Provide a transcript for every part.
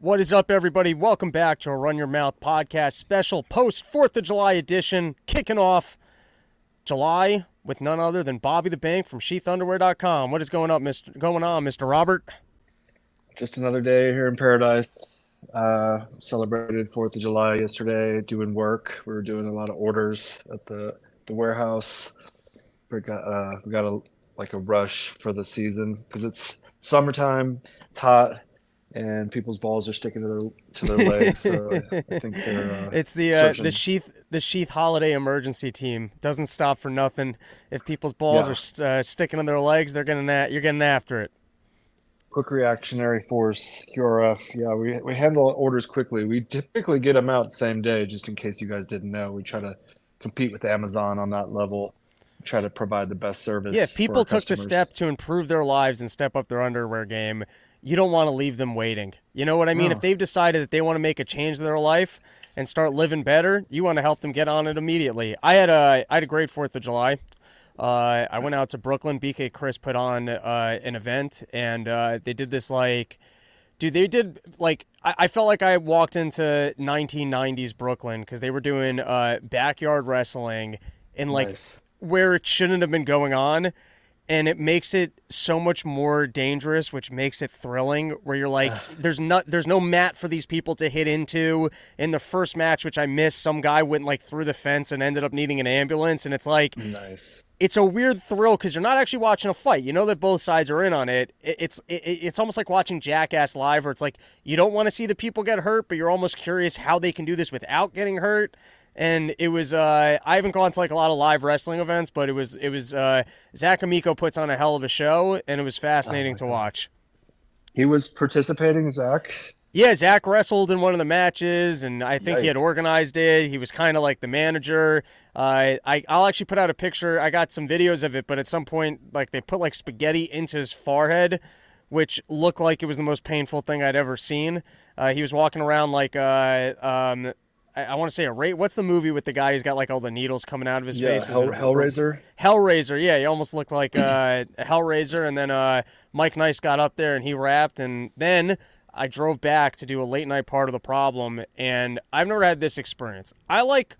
What is up, everybody? Welcome back to a Run Your Mouth podcast special post 4th of July edition, kicking off July with none other than Bobby the Bank from sheathunderwear.com. What is going up, Mr. going on, Mr. Robert? Just another day here in paradise. Uh, celebrated Fourth of July yesterday. Doing work. We were doing a lot of orders at the the warehouse. We got uh, we got a like a rush for the season because it's summertime. It's hot and people's balls are sticking to their to their legs. So I think they're. Uh, it's the uh, the sheath the sheath holiday emergency team doesn't stop for nothing. If people's balls yeah. are st- uh, sticking to their legs, they're getting that. You're getting after it. Quick reactionary force QRF. Yeah, we we handle orders quickly. We typically get them out same day, just in case you guys didn't know. We try to compete with Amazon on that level try to provide the best service. Yeah, if people took customers. the step to improve their lives and step up their underwear game you don't want to leave them waiting. You know what I mean? No. If they've decided that they want to make a change in their life and start living better, you want to help them get on it immediately. I had a I had a great Fourth of July. Uh, I went out to Brooklyn. BK Chris put on uh, an event, and uh, they did this like, dude, they did like I, I felt like I walked into 1990s Brooklyn because they were doing uh, backyard wrestling in like nice. Where it shouldn't have been going on and it makes it so much more dangerous which makes it thrilling where you're like there's not there's no mat for these people to hit into in the first match which i missed some guy went like through the fence and ended up needing an ambulance and it's like nice it's a weird thrill because you're not actually watching a fight. You know that both sides are in on it. It's it, it's almost like watching Jackass live, where it's like you don't want to see the people get hurt, but you're almost curious how they can do this without getting hurt and it was uh, I haven't gone to like a lot of live wrestling events, but it was it was uh, Zach Amico puts on a hell of a show, and it was fascinating oh to God. watch. He was participating, Zach. Yeah, Zach wrestled in one of the matches, and I think Yikes. he had organized it. He was kind of like the manager. Uh, I I'll actually put out a picture. I got some videos of it, but at some point, like they put like spaghetti into his forehead, which looked like it was the most painful thing I'd ever seen. Uh, he was walking around like uh, um, I, I want to say a rate. What's the movie with the guy who's got like all the needles coming out of his yeah, face? Hell, Hellraiser. Hellraiser. Yeah, he almost looked like uh, Hellraiser. And then uh, Mike Nice got up there and he rapped, and then. I drove back to do a late night part of the problem, and I've never had this experience. I like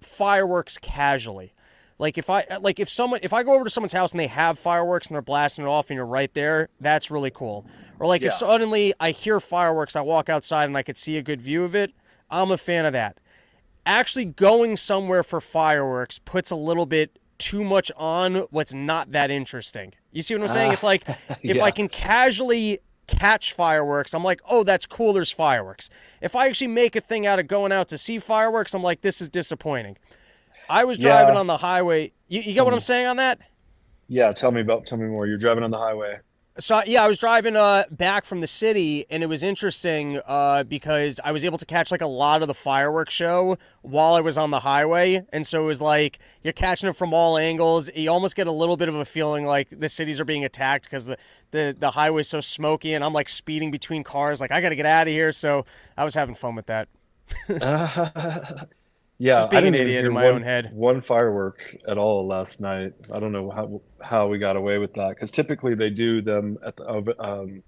fireworks casually. Like if I like if someone if I go over to someone's house and they have fireworks and they're blasting it off and you're right there, that's really cool. Or like yeah. if suddenly I hear fireworks, I walk outside and I could see a good view of it, I'm a fan of that. Actually, going somewhere for fireworks puts a little bit too much on what's not that interesting. You see what I'm saying? Uh, it's like if yeah. I can casually catch fireworks, I'm like, oh, that's cool. There's fireworks. If I actually make a thing out of going out to see fireworks, I'm like, this is disappointing. I was driving yeah. on the highway. You, you get what I'm saying on that? Yeah, tell me about. Tell me more. You're driving on the highway so yeah, I was driving uh, back from the city, and it was interesting uh, because I was able to catch like a lot of the fireworks show while I was on the highway, and so it was like you're catching it from all angles. You almost get a little bit of a feeling like the cities are being attacked because the the the highway's so smoky, and I'm like speeding between cars, like I got to get out of here. So I was having fun with that. Yeah, Just being an idiot in my one, own head. One firework at all last night. I don't know how how we got away with that because typically they do them at the um,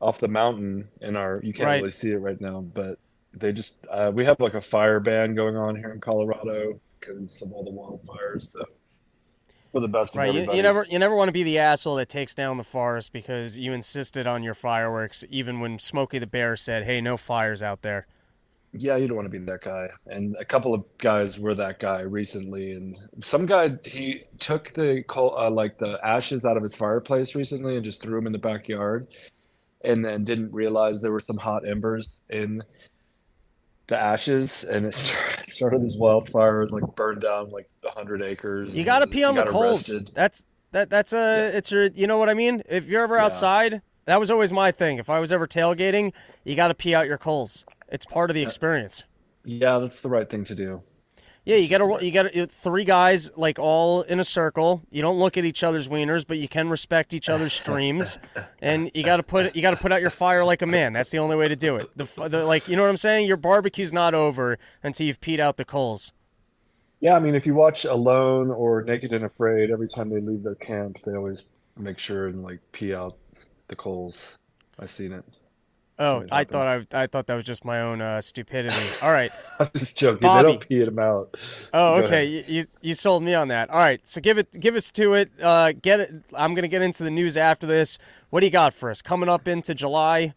off the mountain in our. You can't right. really see it right now, but they just uh, we have like a fire ban going on here in Colorado because of all the wildfires. So for the best right. You, you, never you never want to be the asshole that takes down the forest because you insisted on your fireworks, even when Smokey the Bear said, "Hey, no fires out there." Yeah, you don't want to be that guy. And a couple of guys were that guy recently. And some guy he took the uh, like the ashes out of his fireplace recently and just threw them in the backyard, and then didn't realize there were some hot embers in the ashes, and it started this wildfire, and like burned down like hundred acres. You got to pee on the coals. Arrested. That's that. That's a. Yeah. It's your. You know what I mean? If you're ever outside, yeah. that was always my thing. If I was ever tailgating, you got to pee out your coals. It's part of the experience. Yeah, that's the right thing to do. Yeah, you got to you got to three guys like all in a circle. You don't look at each other's wieners, but you can respect each other's streams, and you got to put you got to put out your fire like a man. That's the only way to do it. The, the like you know what I'm saying. Your barbecue's not over until you've peed out the coals. Yeah, I mean, if you watch Alone or Naked and Afraid, every time they leave their camp, they always make sure and like pee out the coals. I've seen it. Oh, I thought I, I thought that was just my own uh, stupidity. All right. I'm just joking. Bobby. They don't pee them out. Oh, Go okay. You, you you sold me on that. All right. So give it give us to it. Uh, get it. I'm gonna get into the news after this. What do you got for us? Coming up into July.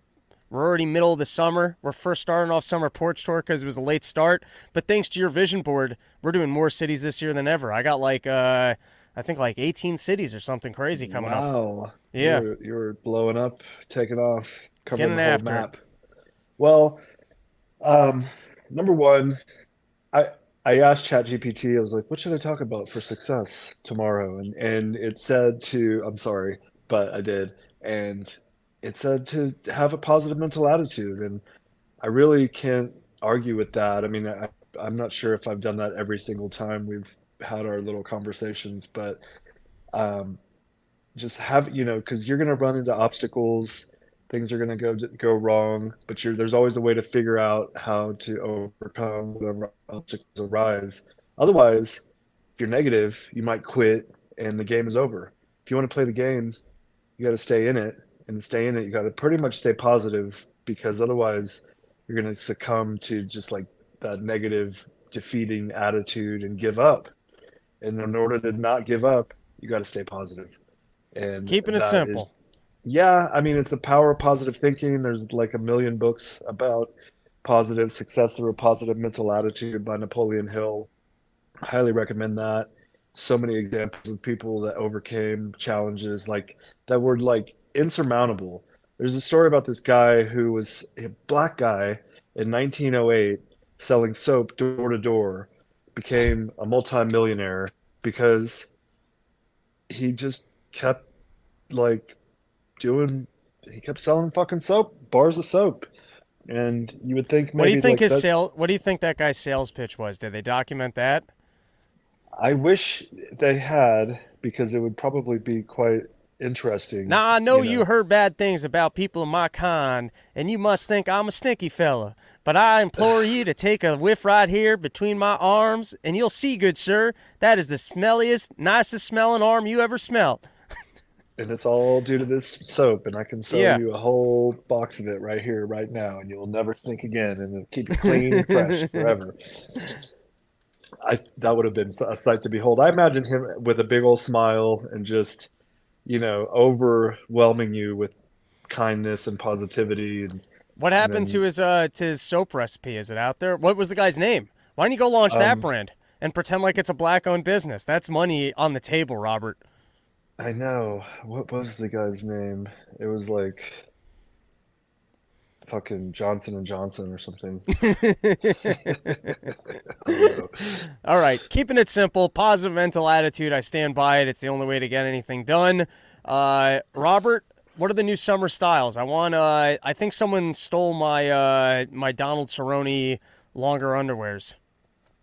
We're already middle of the summer. We're first starting off summer porch tour because it was a late start. But thanks to your vision board, we're doing more cities this year than ever. I got like uh, I think like 18 cities or something crazy coming up. wow. Yeah. You're, you're blowing up, taking off, covering Getting the whole after map. Well, um, number one, I I asked ChatGPT. I was like, "What should I talk about for success tomorrow?" And and it said to, I'm sorry, but I did, and it said to have a positive mental attitude, and I really can't argue with that. I mean, I, I'm not sure if I've done that every single time we've had our little conversations, but um, just have you know, because you're going to run into obstacles, things are going to go go wrong, but you're, there's always a way to figure out how to overcome whatever obstacles arise. Otherwise, if you're negative, you might quit and the game is over. If you want to play the game, you got to stay in it, and stay in it, you got to pretty much stay positive because otherwise, you're going to succumb to just like that negative, defeating attitude and give up. And in order to not give up, you got to stay positive. And Keeping it that is- simple. Yeah, I mean, it's the power of positive thinking. There's like a million books about positive success through a positive mental attitude by Napoleon Hill. Highly recommend that. So many examples of people that overcame challenges like that were like insurmountable. There's a story about this guy who was a black guy in 1908 selling soap door to door, became a multimillionaire because he just kept like doing he kept selling fucking soap bars of soap and you would think maybe What do you think like his that- sale? What do you think that guy's sales pitch was? Did they document that? i wish they had because it would probably be quite interesting Now I know you you, heard bad things about people of my kind, and you must think I'm a stinky fella. But I implore you to take a whiff right here between my arms, and you'll see, good sir, that is the smelliest, nicest smelling arm you ever smelt. And it's all due to this soap and i can sell Yeah. you a whole box of it right here right now and you'll never stink again and it'll keep you clean and fresh forever I, that would have been a sight to behold i imagine him with a big old smile and just you know overwhelming you with kindness and positivity and What happened then- to his uh to his soap recipe? Is it out there? What was the guy's name? Why don't you go launch that Um, brand and pretend like it's a black owned business? That's money on the table, Robert. I know. What was the guy's name? It was like fucking Johnson and Johnson or something. I don't know. All right, keeping it simple, positive mental attitude. I stand by it. It's the only way to get anything done. Uh, Robert, what are the new summer styles? I want. Uh, I think someone stole my uh, my Donald Cerrone longer underwears.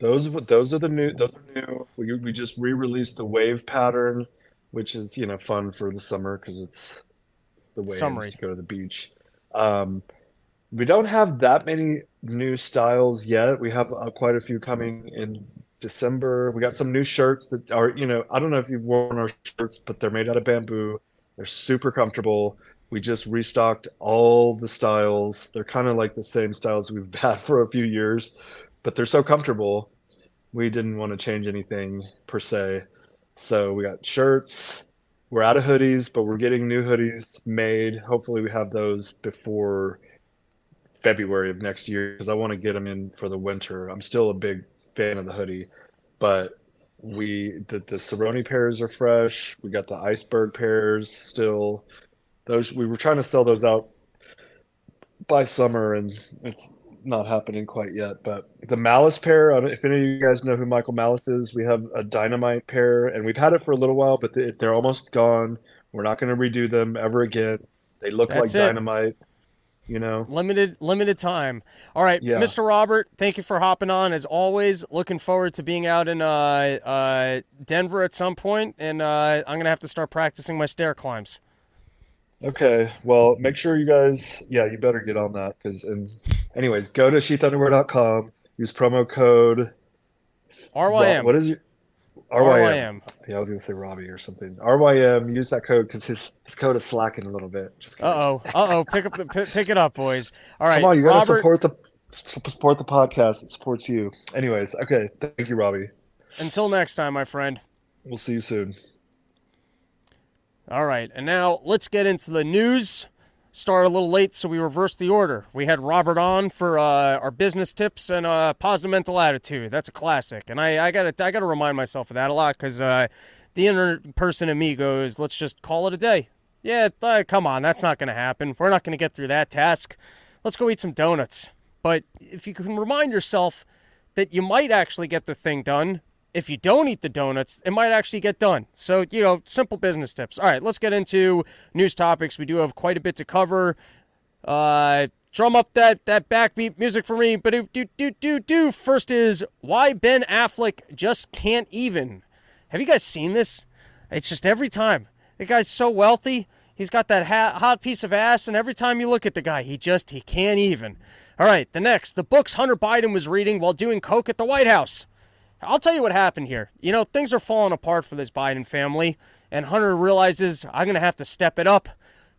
Those are- those are the new those are new. We we just re-released the wave pattern, which is, you know, fun for the summer because it's the waves Summery. to go to the beach. Um, we don't have that many new styles yet. We have uh, quite a few coming in December. We got some new shirts that are, you know, I don't know if you've worn our shirts, but they're made out of bamboo. They're super comfortable. We just restocked all the styles. They're kind of like the same styles we've had for a few years, but they're so comfortable. We didn't want to change anything per se. So we got shirts. We're out of hoodies, but we're getting new hoodies made. Hopefully, we have those before February of next year because I want to get them in for the winter. I'm still a big fan of the hoodie, but we the the Cerrone pairs are fresh. We got the iceberg pairs still. Those we were trying to sell those out by summer, and it's not happening quite yet. But the Malice pair, I don't, if any of you guys know who Michael Malice is, we have a Dynamite pair, and we've had it for a little while, but they, they're almost gone. We're not going to redo them ever again. They look That's like it. Dynamite, you know. Limited limited time. All right, Yeah. Mr. Robert, thank you for hopping on. As always, looking forward to being out in uh, uh, Denver at some point, and uh, I'm gonna have to start practicing my stair climbs. Okay, well, make sure you guys, yeah, you better get on that because, and anyways, go to sheathunderwear.com, use promo code. RYM. What is your? RYM. Yeah, I was gonna say Robbie or something. RYM. Use that code because his his code is slacking a little bit. Uh oh. Uh oh. Pick up the pick, pick it up, boys. All right. Come on, you gotta Robert, support the support the podcast. It supports you. Anyways, okay. Thank you, Robbie. Until next time, my friend. We'll see you soon. All right, and now let's get into the news. Start a little late, so we reversed the order. We had Robert on for uh, our business tips and uh, positive mental attitude. That's a classic, and I, I gotta I gotta remind myself of that a lot because uh, the inner person in me goes, "Let's just call it a day." Yeah, uh, come on, that's not gonna happen. We're not gonna get through that task. Let's go eat some donuts. But if you can remind yourself that you might actually get the thing done, if you don't eat the donuts, it might actually get done. So, you know, simple business tips. All right, let's get into news topics. We do have quite a bit to cover. Uh, drum up that, that backbeat music for me. But do, do, do, do. First is why Ben Affleck just can't even. Have you guys seen this? It's just every time. The guy's so wealthy. He's got that hot piece of ass, and every time you look at the guy, he just he can't even. All right, the next, the books Hunter Biden was reading while doing coke at the White House. I'll tell you what happened here. You know, things are falling apart for this Biden family, and Hunter realizes I'm going to have to step it up.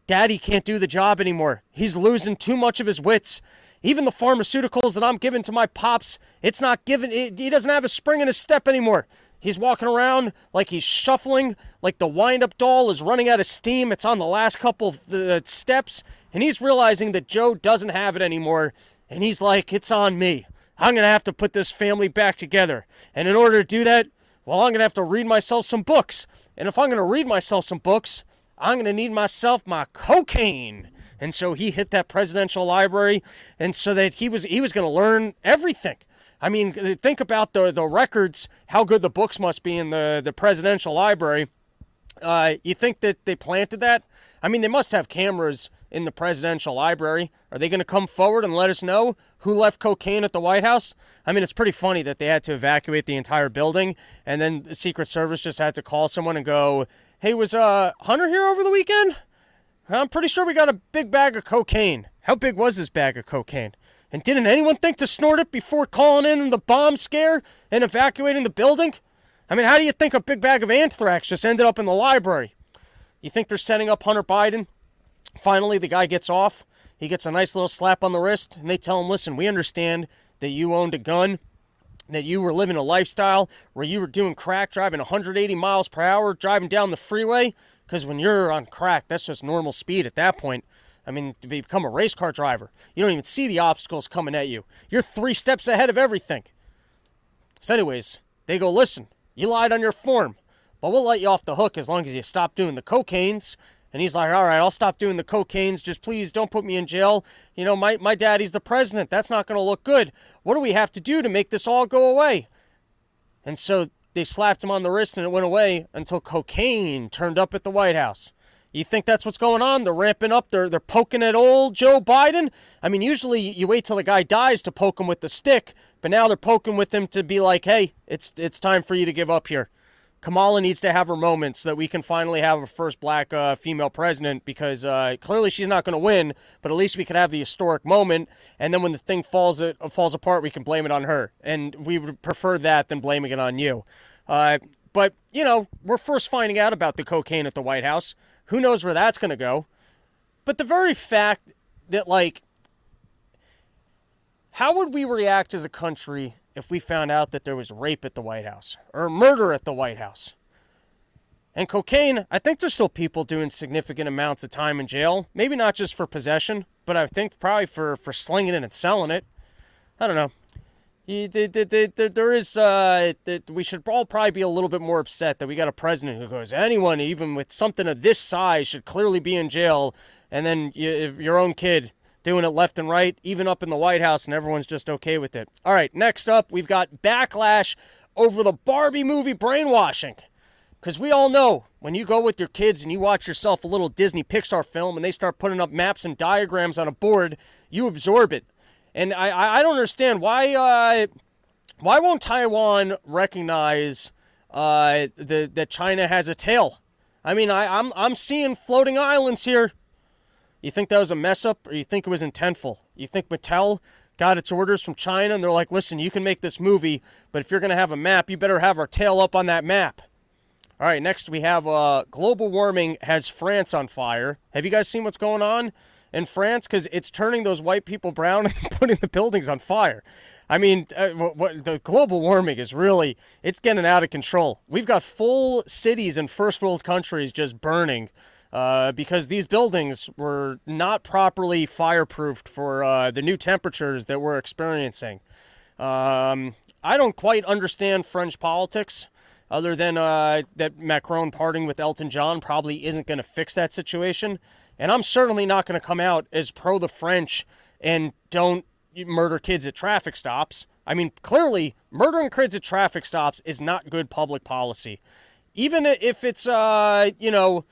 Daddy can't do the job anymore. He's losing too much of his wits. Even the pharmaceuticals that I'm giving to my pops, it's not given. He doesn't have a spring in his step anymore. He's walking around like he's shuffling, like the wind up doll is running out of steam. It's on the last couple of the steps, and he's realizing that Joe doesn't have it anymore. And he's like, It's on me. I'm going to have to put this family back together. And in order to do that, well, I'm going to have to read myself some books. And if I'm going to read myself some books, I'm going to need myself my cocaine. And so he hit that presidential library and so that he was he was going to learn everything. I mean, think about the the records, how good the books must be in the the presidential library. Uh, you think that they planted that? I mean, they must have cameras in the presidential library. Are they going to come forward and let us know who left cocaine at the White House? I mean, it's pretty funny that they had to evacuate the entire building, and then the Secret Service just had to call someone and go, "Hey, was uh, Hunter here over the weekend? I'm pretty sure we got a big bag of cocaine. How big was this bag of cocaine?" And didn't anyone think to snort it before calling in the bomb scare and evacuating the building? I mean, how do you think a big bag of anthrax just ended up in the library? You think they're setting up Hunter Biden? Finally, the guy gets off. He gets a nice little slap on the wrist, and they tell him, listen, we understand that you owned a gun, that you were living a lifestyle where you were doing crack, driving 180 miles per hour, driving down the freeway. Because when you're on crack, that's just normal speed at that point. I mean, to become a race car driver, you don't even see the obstacles coming at you. You're three steps ahead of everything. So, anyways, they go, listen, you lied on your form, but we'll let you off the hook as long as you stop doing the cocaines and he's like, all right, I'll stop doing the cocaines. Just please don't put me in jail. You know, my, my daddy's the president. That's not going to look good. What do we have to do to make this all go away? And so they slapped him on the wrist and it went away until cocaine turned up at the White House. You think that's what's going on? They're ramping up. They're they're poking at old Joe Biden. I mean, usually you wait till the guy dies to poke him with the stick, but now they're poking with him to be like, "Hey, it's it's time for you to give up here." Kamala needs to have her moment so that we can finally have a first black uh, female president because uh, clearly she's not going to win, but at least we could have the historic moment. And then when the thing falls uh, falls apart, we can blame it on her. And we would prefer that than blaming it on you. Uh, but, you know, we're first finding out about the cocaine at the White House. Who knows where that's going to go? But the very fact that, like, how would we react as a country if we found out that there was rape at the White House or murder at the White House. And cocaine, I think there's still people doing significant amounts of time in jail. Maybe not just for possession, but I think probably for, for slinging it and selling it. I don't know. There is, uh, we should all probably be a little bit more upset that we got a president who goes, anyone, even with something of this size, should clearly be in jail. And then your own kid doing it left and right, even up in the White House, and everyone's just okay with it. All right, next up, we've got backlash over the Barbie movie brainwashing. Because we all know when you go with your kids and you watch yourself a little Disney Pixar film and they start putting up maps and diagrams on a board, you absorb it. And I, I don't understand why uh, why won't Taiwan recognize uh, the, that China has a tail? I mean, I, I'm, I'm seeing floating islands here. You think that was a mess up or you think it was intentful? You think Mattel got its orders from China, and they're like, listen, you can make this movie, but if you're going to have a map, you better have our tail up on that map. All right, next we have uh, global warming has France on fire. Have you guys seen what's going on in France? Because it's turning those white people brown and putting the buildings on fire. I mean, uh, what, the global warming is really, it's getting out of control. We've got full cities in first world countries just burning uh, because these buildings were not properly fireproofed for uh, the new temperatures that we're experiencing. Um, I don't quite understand French politics, other than uh, that Macron parting with Elton John probably isn't going to fix that situation. And I'm certainly not going to come out as pro the French and don't murder kids at traffic stops. I mean, clearly, murdering kids at traffic stops is not good public policy. Even if it's, uh, you know,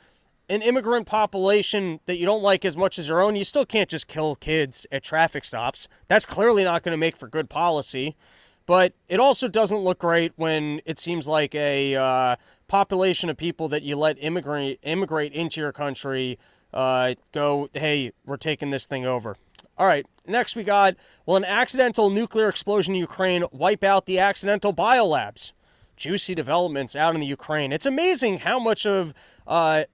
an immigrant population that you don't like as much as your own, you still can't just kill kids at traffic stops. That's clearly not going to make for good policy. But it also doesn't look great when it seems like a uh, population of people that you let immigrate immigrate into your country uh, go, hey, we're taking this thing over. All right, next we got, will an accidental nuclear explosion in Ukraine wipe out the accidental biolabs? Juicy developments out in the Ukraine. It's amazing how much of uh,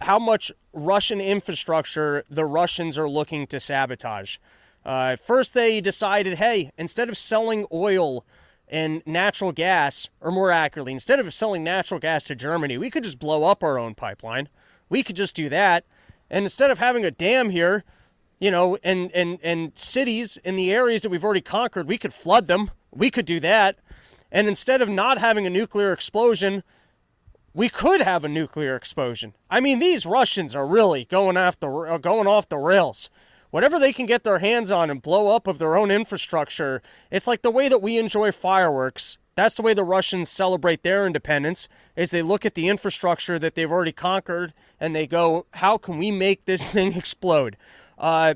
how much Russian infrastructure the Russians are looking to sabotage. Uh, first, they decided, hey, instead of selling oil and natural gas, or more accurately, instead of selling natural gas to Germany, we could just blow up our own pipeline. We could just do that. And instead of having a dam here, you know, and, and, and cities in the areas that we've already conquered, we could flood them. We could do that. And instead of not having a nuclear explosion, we could have a nuclear explosion. I mean, these Russians are really going off the going off the rails whatever they can get their hands on and blow up of their own infrastructure. It's like the way that we enjoy fireworks. That's the way the Russians celebrate their independence is they look at the infrastructure that they've already conquered and they go, how can we make this thing explode? Uh,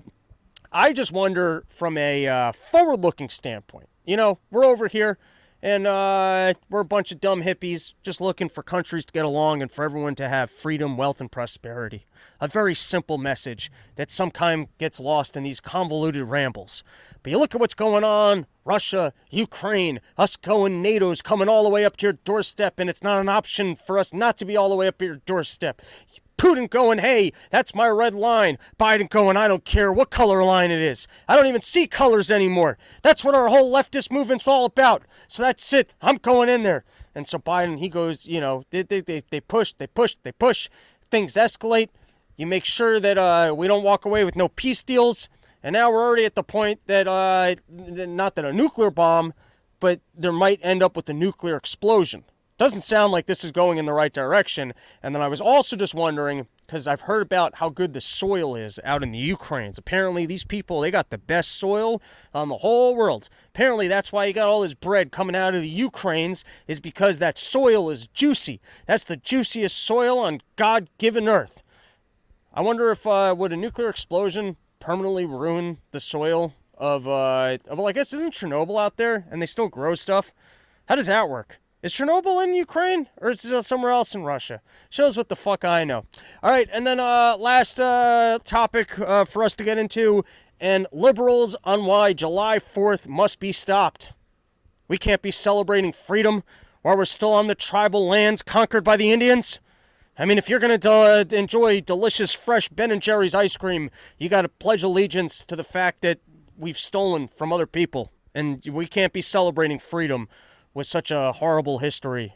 I just wonder from a uh, forward-looking standpoint. You know, we're over here and uh, we're a bunch of dumb hippies just looking for countries to get along and for everyone to have freedom, wealth, and prosperity. A very simple message that sometimes gets lost in these convoluted rambles. But you look at what's going on Russia, Ukraine, us going, NATO's coming all the way up to your doorstep, and it's not an option for us not to be all the way up your doorstep. Putin going, hey, that's my red line. Biden going, I don't care what color line it is. I don't even see colors anymore. That's what our whole leftist movement's all about. So that's it. I'm going in there. And so Biden, he goes, you know, they, they, they, they push, they push, they push. Things escalate. You make sure that uh, we don't walk away with no peace deals. And now we're already at the point that, uh, not that a nuclear bomb, but there might end up with a nuclear explosion doesn't sound like this is going in the right direction. And then I was also just wondering because I've heard about how good the soil is out in the Ukraines. Apparently, these people they got the best soil on the whole world. Apparently, that's why you got all this bread coming out of the Ukraines is because that soil is juicy. That's the juiciest soil on God-given earth. I wonder if uh, would a nuclear explosion permanently ruin the soil of uh, well, I guess isn't Chernobyl out there and they still grow stuff? How does that work? Is Chernobyl in Ukraine or is it somewhere else in Russia? Shows what the fuck I know. All right, and then uh, last uh, topic uh, for us to get into, and liberals on why July 4th must be stopped. We can't be celebrating freedom while we're still on the tribal lands conquered by the Indians. I mean, if you're going to uh, enjoy delicious, fresh Ben and Jerry's ice cream, you got to pledge allegiance to the fact that we've stolen from other people, and we can't be celebrating freedom with such a horrible history.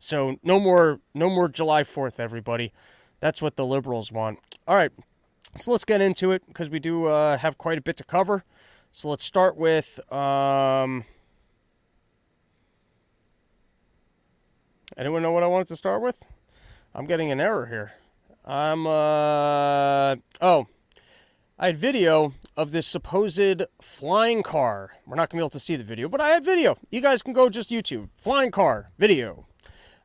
So no more no more July 4th everybody. That's what the liberals want. All right. So let's get into it because we do uh, have quite a bit to cover. So let's start with um Anyone know what I wanted to start with? I'm getting an error here. I'm uh oh, I had video of this supposed flying car. We're not going to be able to see the video, but I had video. You guys can go just YouTube. Flying car video.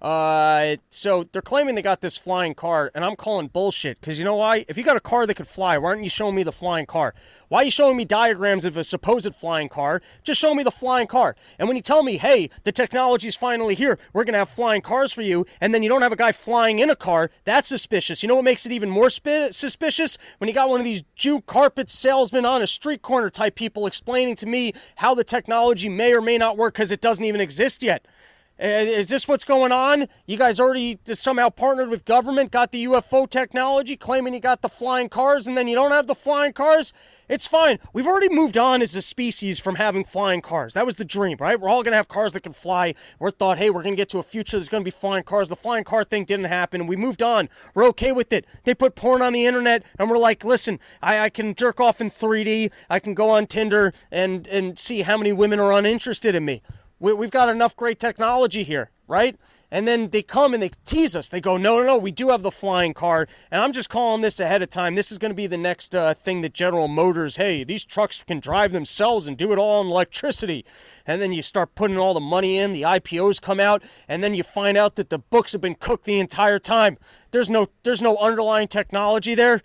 Uh, so they're claiming they got this flying car, and I'm calling bullshit. Because you know why? If you got a car that could fly, why aren't you showing me the flying car? Why are you showing me diagrams of a supposed flying car? Just show me the flying car. And when you tell me, hey, the technology's finally here, we're to have flying cars for you, and then you don't have a guy flying in a car, that's suspicious. You know what makes it even more sp- suspicious? When you got one of these Jew carpet salesmen on a street corner type people explaining to me how the technology may or may not work because it doesn't even exist yet. Uh, is this what's going on? You guys already somehow partnered with government, got the UFO technology, claiming you got the flying cars, and then you don't have the flying cars? It's fine. We've already moved on as a species from having flying cars. That was the dream, right? We're all going to have cars that can fly. We're thought, hey, we're going to get to a future that's going to be flying cars. The flying car thing didn't happen, and we moved on. We're okay with it. They put porn on the internet, and we're like, listen, I, I can jerk off in 3D. I can go on Tinder and, and see how many women are uninterested in me. We, we've got enough great technology here, right? And then they come and they tease us. They go, no, no, no, we do have the flying car. And I'm just calling this ahead of time. This is going to be the next uh, thing that General Motors, hey, these trucks can drive themselves and do it all on electricity. And then you start putting all the money in, the IPOs come out, and then you find out that the books have been cooked the entire time. There's no, there's no underlying technology there.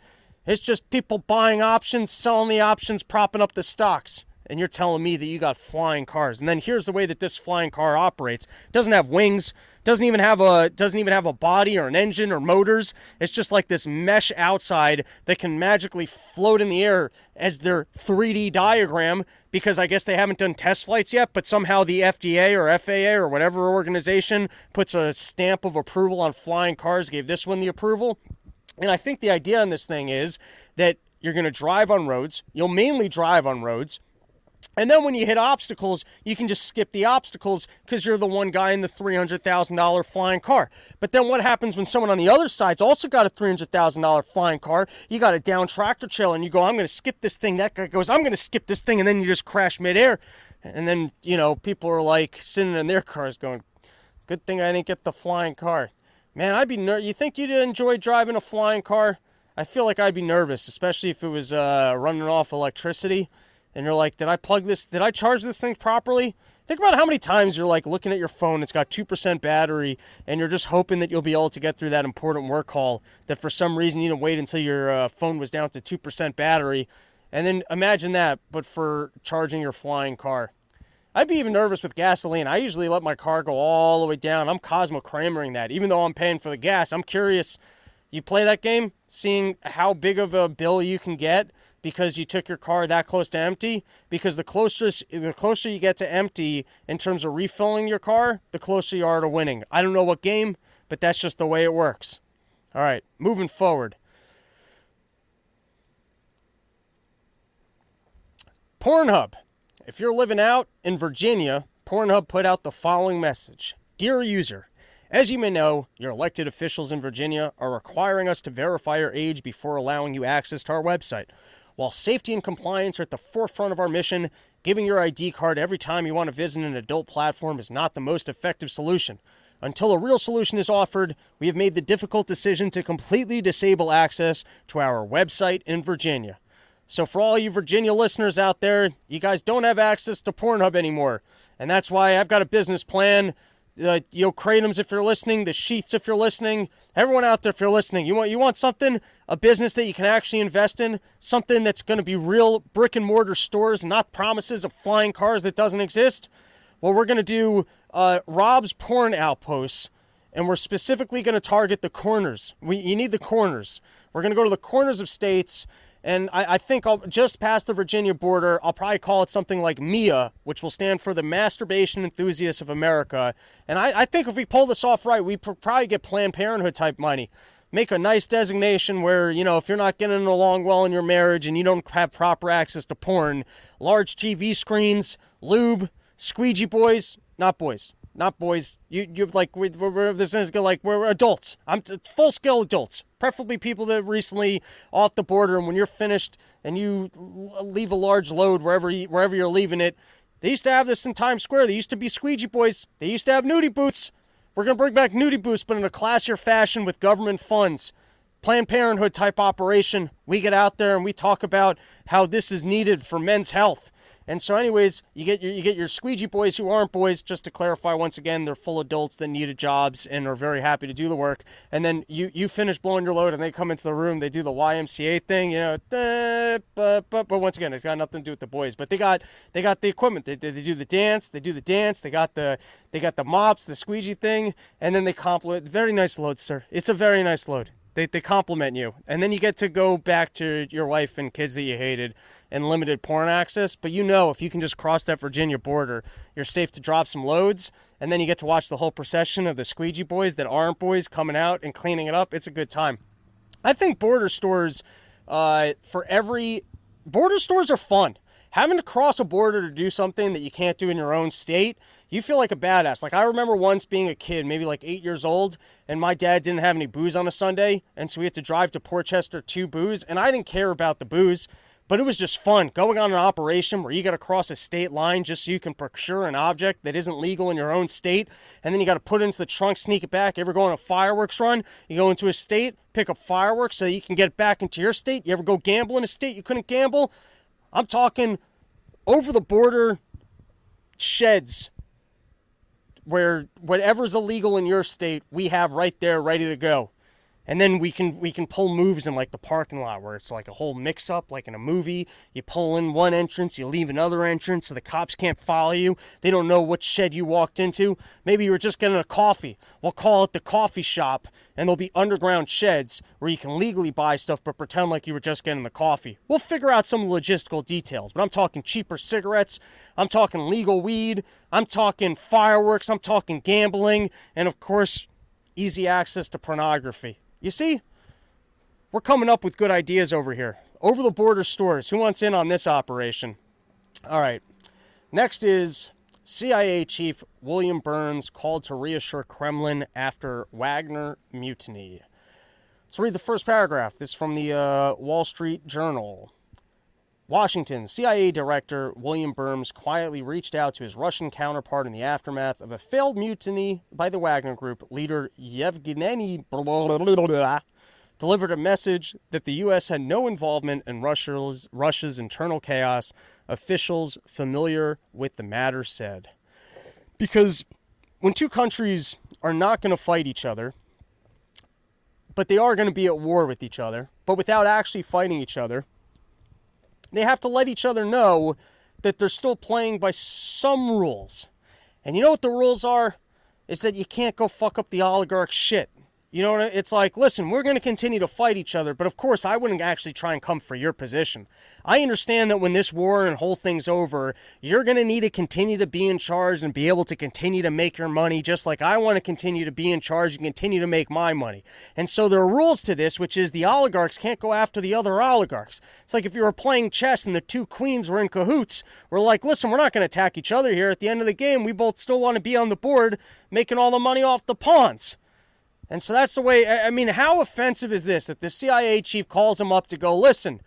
It's just people buying options, selling the options, propping up the stocks and you're telling me that you got flying cars. And then here's the way that this flying car operates. It doesn't have wings, doesn't even have a doesn't even have a body or an engine or motors. It's just like this mesh outside that can magically float in the air as their 3D diagram because I guess they haven't done test flights yet, but somehow the FDA or FAA or whatever organization puts a stamp of approval on flying cars, gave this one the approval. And I think the idea on this thing is that you're going to drive on roads. You'll mainly drive on roads. And then when you hit obstacles, you can just skip the obstacles because you're the one guy in the $300,000 flying car. But then what happens when someone on the other side's also got a $300,000 flying car? You got a down tractor trailer and you go, I'm going to skip this thing. That guy goes, I'm going to skip this thing. And then you just crash midair. And then, you know, people are like sitting in their cars going, good thing I didn't get the flying car. Man, I'd be nervous. You think you'd enjoy driving a flying car? I feel like I'd be nervous, especially if it was uh, running off electricity and you're like, did I plug this? Did I charge this thing properly? Think about how many times you're like looking at your phone, it's got 2% battery, and you're just hoping that you'll be able to get through that important work call that for some reason you didn't wait until your uh, phone was down to 2% battery. And then imagine that, but for charging your flying car. I'd be even nervous with gasoline. I usually let my car go all the way down. I'm Cosmo Kramering that. Even though I'm paying for the gas, I'm curious. You play that game, seeing how big of a bill you can get because you took your car that close to empty? Because the closer the closer you get to empty in terms of refilling your car the closer you are to winning. I don't know what game but that's just the way it works. All right moving forward. Pornhub. If you're living out in virginia pornhub put out the following message. Dear user as you may know, your elected officials in Virginia are requiring us to verify your age before allowing you access to our website. While safety and compliance are at the forefront of our mission, giving your ID card every time you want to visit an adult platform is not the most effective solution. Until a real solution is offered, we have made the difficult decision to completely disable access to our website in Virginia. So, for all you Virginia listeners out there, you guys don't have access to Pornhub anymore. And that's why I've got a business plan uh, you Kratom's if you're listening, the Sheaths if you're listening, everyone out there if you're listening. You want you want something, a business that you can actually invest in, something that's going to be real brick and mortar stores, not promises of flying cars that doesn't exist. Well, we're going to do uh, Rob's Porn Outposts, and we're specifically going to target the corners. We you need the corners. We're going to go to the corners of states and I, I, think I'll just past the Virginia border, I'll probably call it something like MIA, which will stand for the Masturbation Enthusiasts of America. And I, I think if we pull this off right, we probably get Planned Parenthood type money. Make a nice designation where, you know, if you're not getting along well in your marriage and you don't have proper access to porn, large TV screens, lube, squeegee boys, not boys, not boys. You you like we're, we're this is like we're adults. I'm full scale adults, preferably people that recently off the border. And when you're finished and you leave a large load wherever you, wherever you're leaving it, they used to have this in Times Square. They used to be squeegee boys. They used to have nudie boots. We're gonna bring back nudie boots, but in a classier fashion with government funds. Planned Parenthood type operation. We get out there and we talk about how this is needed for men's health And so, anyways, you get your you get your squeegee boys who aren't boys. Just to clarify, once again, they're full adults that needed jobs and are very happy to do the work. And then you you finish blowing your load, and they come into the room. They do the YMCA thing, you know. But but but once again, it's got nothing to do with the boys. But they got they got the equipment. They, they, they do the dance. They do the dance. They got the they got the mops, the squeegee thing, and then they compliment. Very nice load, sir. It's a very nice load. They, they compliment you. And then you get to go back to your wife and kids that you hated and limited porn access. But you know, if you can just cross that Virginia border, you're safe to drop some loads. And then you get to watch the whole procession of the squeegee boys that aren't boys coming out and cleaning it up. It's a good time. I think border stores, uh, for every, border stores are fun having to cross a border to do something that you can't do in your own state, you feel like a badass. Like I remember once being a kid, maybe like eight years old, and my dad didn't have any booze on a Sunday, and so we had to drive to Port Chester to booze, and I didn't care about the booze. But it was just fun going on an operation where you got to cross a state line just so you can procure an object that isn't legal in your own state. And then you got to put it into the trunk, sneak it back. ever go on a fireworks run? You go into a state, pick up fireworks so you can get it back into your state. You ever go gamble in a state you couldn't gamble? I'm talking over the border sheds where whatever's illegal in your state, we have right there ready to go and then we can we can pull moves in like the parking lot where it's like a whole mix up like in a movie. You pull in one entrance you leave another entrance so the cops can't follow you. They don't know what shed you walked into. Maybe you were just getting a coffee. We'll call it the coffee shop and there'll be underground sheds where you can legally buy stuff but pretend like you were just getting the coffee. We'll figure out some logistical details but i'm talking cheaper cigarettes. I'm talking legal weed. I'm talking fireworks. I'm talking gambling. And of course easy access to pornography you see, we're coming up with good ideas over here. Over the border stores. Who wants in on this operation? All right. Next is CIA Chief William Burns called to reassure Kremlin after Wagner mutiny. Let's read the first paragraph. This is from the uh, Wall Street Journal. Washington, CIA Director William Burns quietly reached out to his Russian counterpart in the aftermath of a failed mutiny by the Wagner Group. Leader Yevgeny delivered a message that the U.S. had no involvement in Russia's, Russia's internal chaos, officials familiar with the matter said. Because when two countries are not going to fight each other, but they are going to be at war with each other, but without actually fighting each other, they have to let each other know that they're still playing by some rules. And you know what the rules are? Is that you can't go fuck up the oligarch shit. You know, it's like, listen, we're going to continue to fight each other, but of course, I wouldn't actually try and come for your position. I understand that when this war and whole thing's over, you're going to need to continue to be in charge and be able to continue to make your money, just like I want to continue to be in charge and continue to make my money. And so there are rules to this, which is the oligarchs can't go after the other oligarchs. It's like if you were playing chess and the two queens were in cahoots, we're like, listen, we're not going to attack each other here. At the end of the game, we both still want to be on the board making all the money off the pawns. And so that's the way. I mean, how offensive is this that the CIA chief calls him up to go, listen,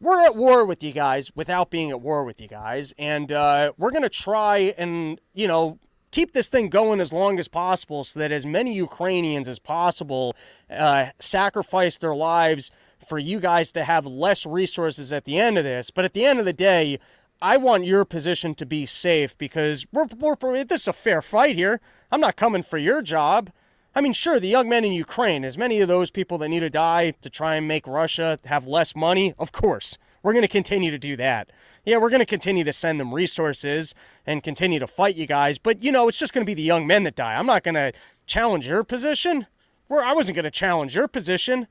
we're at war with you guys without being at war with you guys. And uh, we're going to try and, you know, keep this thing going as long as possible so that as many Ukrainians as possible uh, sacrifice their lives for you guys to have less resources at the end of this. But at the end of the day, I want your position to be safe because we're, we're, this is a fair fight here. I'm not coming for your job. I mean, sure, the young men in Ukraine, as many of those people that need to die to try and make Russia have less money, of course, we're going to continue to do that. Yeah, we're going to continue to send them resources and continue to fight you guys, but you know, it's just going to be the young men that die. I'm not going to challenge your position. Where I wasn't going to challenge your position.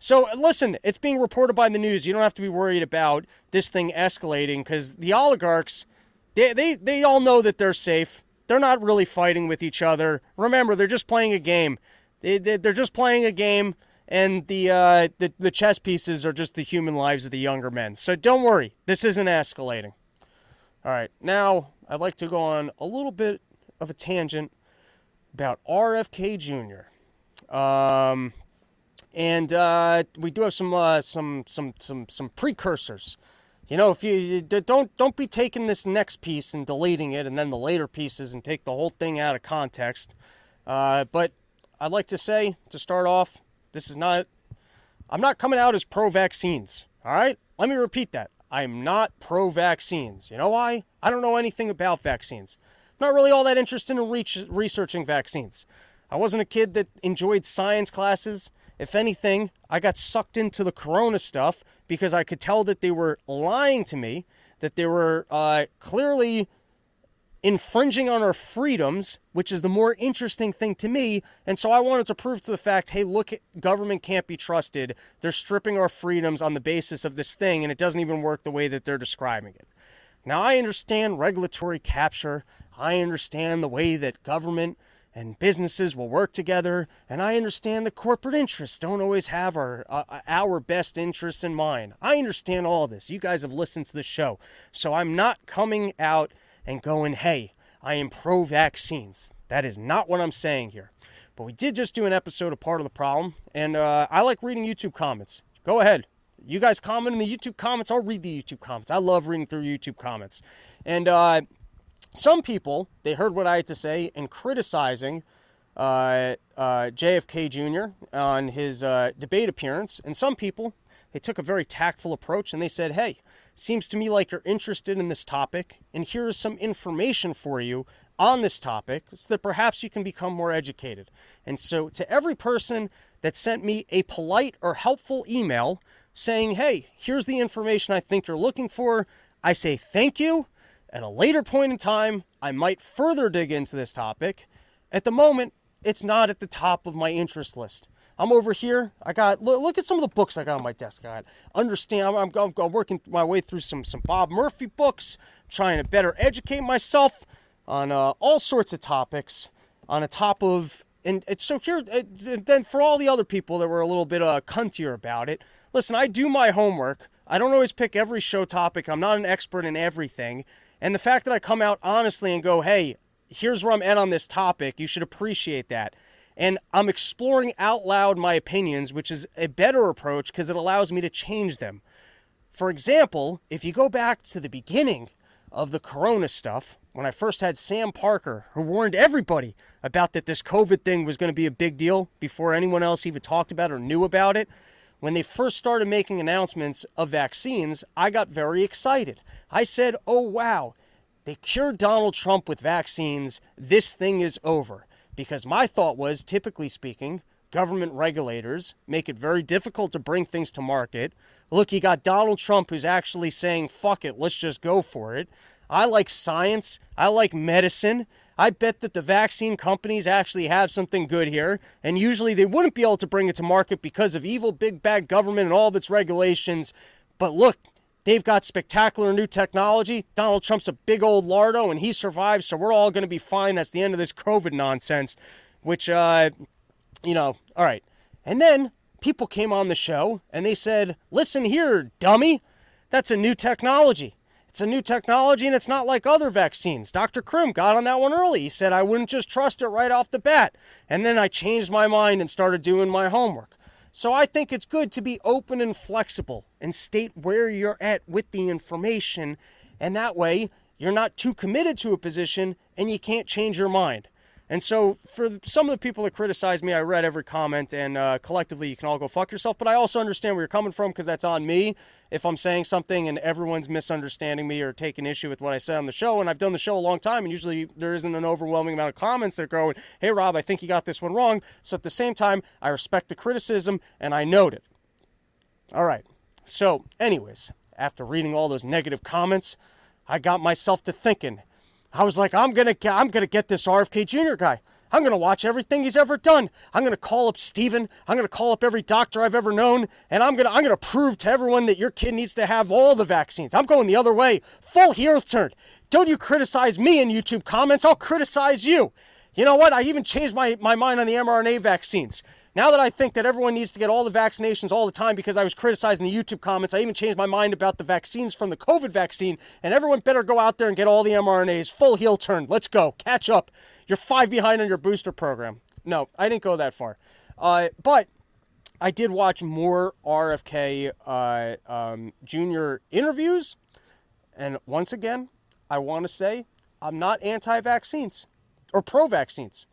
So listen, it's being reported by the news. You don't have to be worried about this thing escalating because the oligarchs, they, they, they all know that they're safe. They're not really fighting with each other. Remember, they're just playing a game. They, they, are just playing a game, and the, uh, the, the chess pieces are just the human lives of the younger men. So don't worry, this isn't escalating. All right, now I'd like to go on a little bit of a tangent about RFK Jr. Um, and uh, we do have some uh, some some some some precursors you know, if you don't don't be taking this next piece and deleting it, and then the later pieces and take the whole thing out of context. Uh, but I'd like to say to start off, this is not. I'm not coming out as pro-vaccines. All right, let me repeat that. I'm not pro vaccines. You know why? I don't know anything about vaccines. Not really all that interested in reach, researching vaccines. I wasn't a kid that enjoyed science classes. If anything, I got sucked into the corona stuff because I could tell that they were lying to me, that they were uh, clearly infringing on our freedoms, which is the more interesting thing to me. And so I wanted to prove to the fact hey, look, government can't be trusted. They're stripping our freedoms on the basis of this thing, and it doesn't even work the way that they're describing it. Now, I understand regulatory capture, I understand the way that government and businesses will work together, and I understand the corporate interests don't always have our uh, our best interests in mind. I understand all this. You guys have listened to the show, so I'm not coming out and going, hey, I am pro vaccines. That is not what I'm saying here. But we did just do an episode of Part of the Problem, and uh, I like reading YouTube comments. Go ahead. You guys comment in the YouTube comments. I'll read the YouTube comments. I love reading through YouTube comments. And uh, some people, they heard what I had to say and criticizing uh, uh JFK Jr. on his uh, debate appearance. And some people, they took a very tactful approach and they said, hey, Seems to me like you're interested in this topic, and here is some information for you on this topic so that perhaps you can become more educated. And so, to every person that sent me a polite or helpful email saying, hey, here's the information I think you're looking for, I say thank you. At a later point in time, I might further dig into this topic. At the moment, it's not at the top of my interest list. I'm over here. I got look, look, at some of the books I got on my desk. I understand. I'm, I'm, I'm, working my way through some some Bob Murphy books, trying to better educate myself on uh, all sorts of topics. On a top of and it's so here. then for all the other people that were a little bit uh, cuntier about it, listen. I do my homework. I don't always pick every show topic. I'm not an expert in everything. And the fact that I come out honestly and go, hey, here's where I'm at on this topic, you should appreciate that and I'm exploring out loud my opinions, which is a better approach because it allows me to change them. For example, if you go back to the beginning of the corona stuff, when I first had Sam Parker, who warned everybody about that this COVID thing was going to be a big deal before anyone else even talked about or knew about it, when they first started making announcements of vaccines, I got very excited. I said, oh, wow, they cured Donald Trump with vaccines. This thing is over. Because my thought was, typically speaking, government regulators make it very difficult to bring things to market. Look, you got Donald Trump who's actually saying, fuck it, let's just go for it. I like science, I like medicine. I bet that the vaccine companies actually have something good here, and usually they wouldn't be able to bring it to market because of evil big bad government and all of its regulations. But look, They've got spectacular new technology. Donald Trump's a big old lardo and he survives, so we're all going to be fine. That's the end of this COVID nonsense, which, uh, you know, all right. And then people came on the show and they said, listen here, dummy, that's a new technology. It's a new technology and it's not like other vaccines. Dr. Krim got on that one early. He said I wouldn't just trust it right off the bat. And then I changed my mind and started doing my homework. So I think it's good to be open and flexible and state where you're at with the information. And that way, you're not too committed to a position and you can't change your mind. And so, for some of the people that criticize me, I read every comment, and uh, collectively, you can all go fuck yourself. But I also understand where you're coming from because that's on me if I'm saying something and everyone's misunderstanding me or taking issue with what I said on the show. And I've done the show a long time, and usually there isn't an overwhelming amount of comments that go, hey, Rob, I think you got this one wrong. So, at the same time, I respect the criticism and I note it. All right. So, anyways, after reading all those negative comments, I got myself to thinking I was like, I'm gonna get, I'm gonna get this RFK Jr. guy. I'm gonna watch everything he's ever done. I'm gonna call up Steven. I'm gonna call up every doctor I've ever known, and I'm gonna I'm gonna prove to everyone that your kid needs to have all the vaccines. I'm going the other way. Full heel turn. Don't you criticize me in YouTube comments? I'll criticize you. You know what? I even changed my, my mind on the mRNA vaccines. Now that I think that everyone needs to get all the vaccinations all the time because I was criticizing the YouTube comments, I even changed my mind about the vaccines from the COVID vaccine, and everyone better go out there and get all the mRNAs. Full heel turn. Let's go. Catch up. You're five behind on your booster program. No, I didn't go that far. Uh, but I did watch more RFK uh, um, Jr. interviews. And once again, I want to say I'm not anti vaccines or pro vaccines.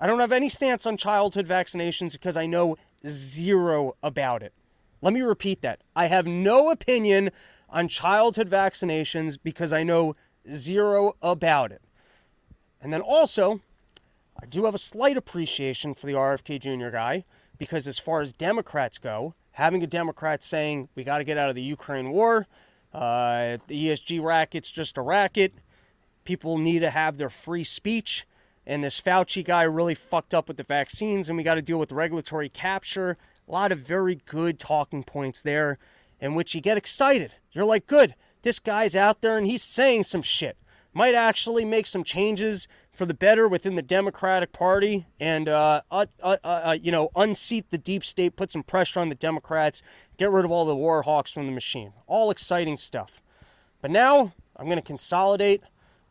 I don't have any stance on childhood vaccinations because I know zero about it. Let me repeat that. I have no opinion on childhood vaccinations because I know zero about it. And then also, I do have a slight appreciation for the RFK Jr. guy because, as far as Democrats go, having a Democrat saying we got to get out of the Ukraine war, uh, the ESG racket's just a racket, people need to have their free speech, and this Fauci guy really fucked up with the vaccines, and we got to deal with regulatory capture. A lot of very good talking points there in which you get excited. You're like, good, this guy's out there and he's saying some shit. Might actually make some changes for the better within the Democratic Party and, uh, uh, uh, uh, you know, unseat the deep state, put some pressure on the Democrats, get rid of all the war hawks from the machine. All exciting stuff. But now I'm going to consolidate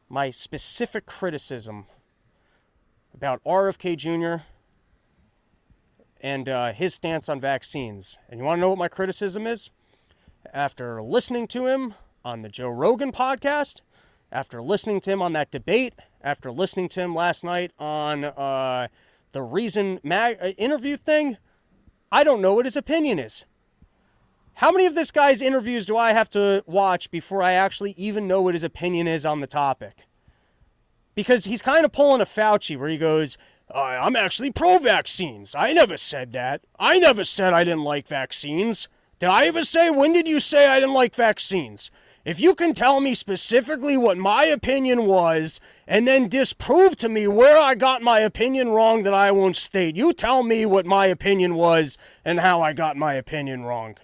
my specific criticism about RFK Jr. and uh, his stance on vaccines. And you want to know what my criticism is? After listening to him on the Joe Rogan podcast, after listening to him on that debate, after listening to him last night on uh, the Reason mag- uh, interview thing, I don't know what his opinion is. How many of this guy's interviews do I have to watch before I actually even know what his opinion is on the topic? Because he's kind of pulling a Fauci where he goes, uh, I'm actually pro vaccines. I never said that. I never said I didn't like vaccines. Did I ever say, when did you say I didn't like vaccines? If you can tell me specifically what my opinion was and then disprove to me where I got my opinion wrong that I won't state, you tell me what my opinion was and how I got my opinion wrong.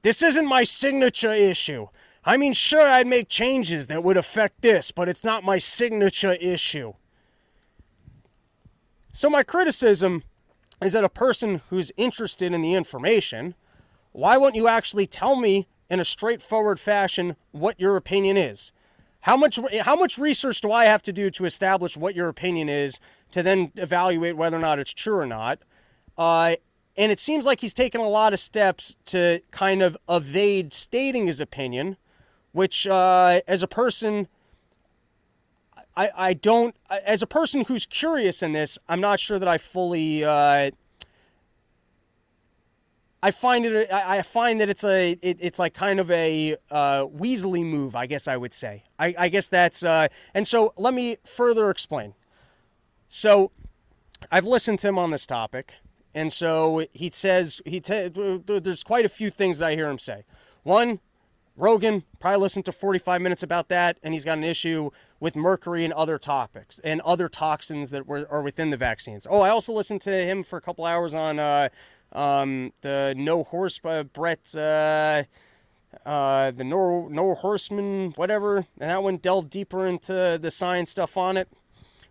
This isn't my signature issue. I mean, sure, I'd make changes that would affect this, but it's not my signature issue. So, my criticism is that a person who's interested in the information, why won't you actually tell me in a straightforward fashion what your opinion is? How much how much research do I have to do to establish what your opinion is to then evaluate whether or not it's true or not? Uh, and it seems like he's taken a lot of steps to kind of evade stating his opinion, which, uh, as a person, I, I don't, as a person who's curious in this, I'm not sure that I fully, uh, I find it, I find that it's a, it, it's like kind of a uh, Weasley move, I guess I would say. I, I guess that's, uh, and so let me further explain. So I've listened to him on this topic. And so he says he te- there's quite a few things that I hear him say. One, Rogan probably listened to 45 minutes about that, and he's got an issue with mercury and other topics and other toxins that were are within the vaccines. Oh, I also listened to him for a couple hours on uh, um, the No Horse uh, Brett. Uh, uh, the no no horseman whatever and that one delved deeper into the science stuff on it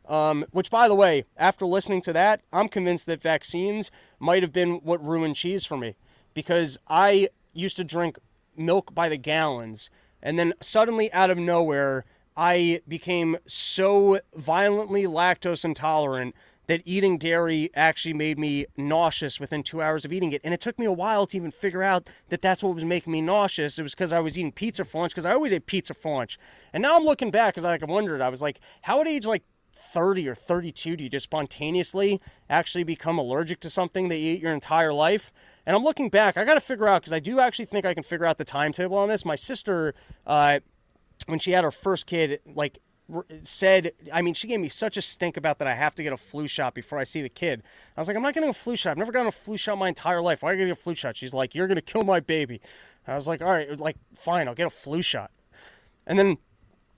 um, which, by the way, after listening to that, I'm convinced that vaccines might have been what ruined cheese for me because I used to drink milk by the gallons, and then suddenly, out of nowhere, I became so violently lactose intolerant that eating dairy actually made me nauseous within two hours of eating it. And it took me a while to even figure out that that's what was making me nauseous. It was because I was eating pizza for lunch, because I always ate pizza for lunch. And now I'm looking back, because I like, wondered, I was like, how at age like 30 or 32 do you just spontaneously actually become allergic to something that you ate your entire life? And I'm looking back, I got to figure out because I do actually think I can figure out the timetable on this. My sister, uh, when she had her first kid, like said, I mean, she gave me such a stink about that I have to get a flu shot before I see the kid. I was like, I'm not getting a flu shot. I've never gotten a flu shot my entire life. Why are you get a flu shot? She's like, You're going to kill my baby. I was like, All right, like, fine, I'll get a flu shot. And then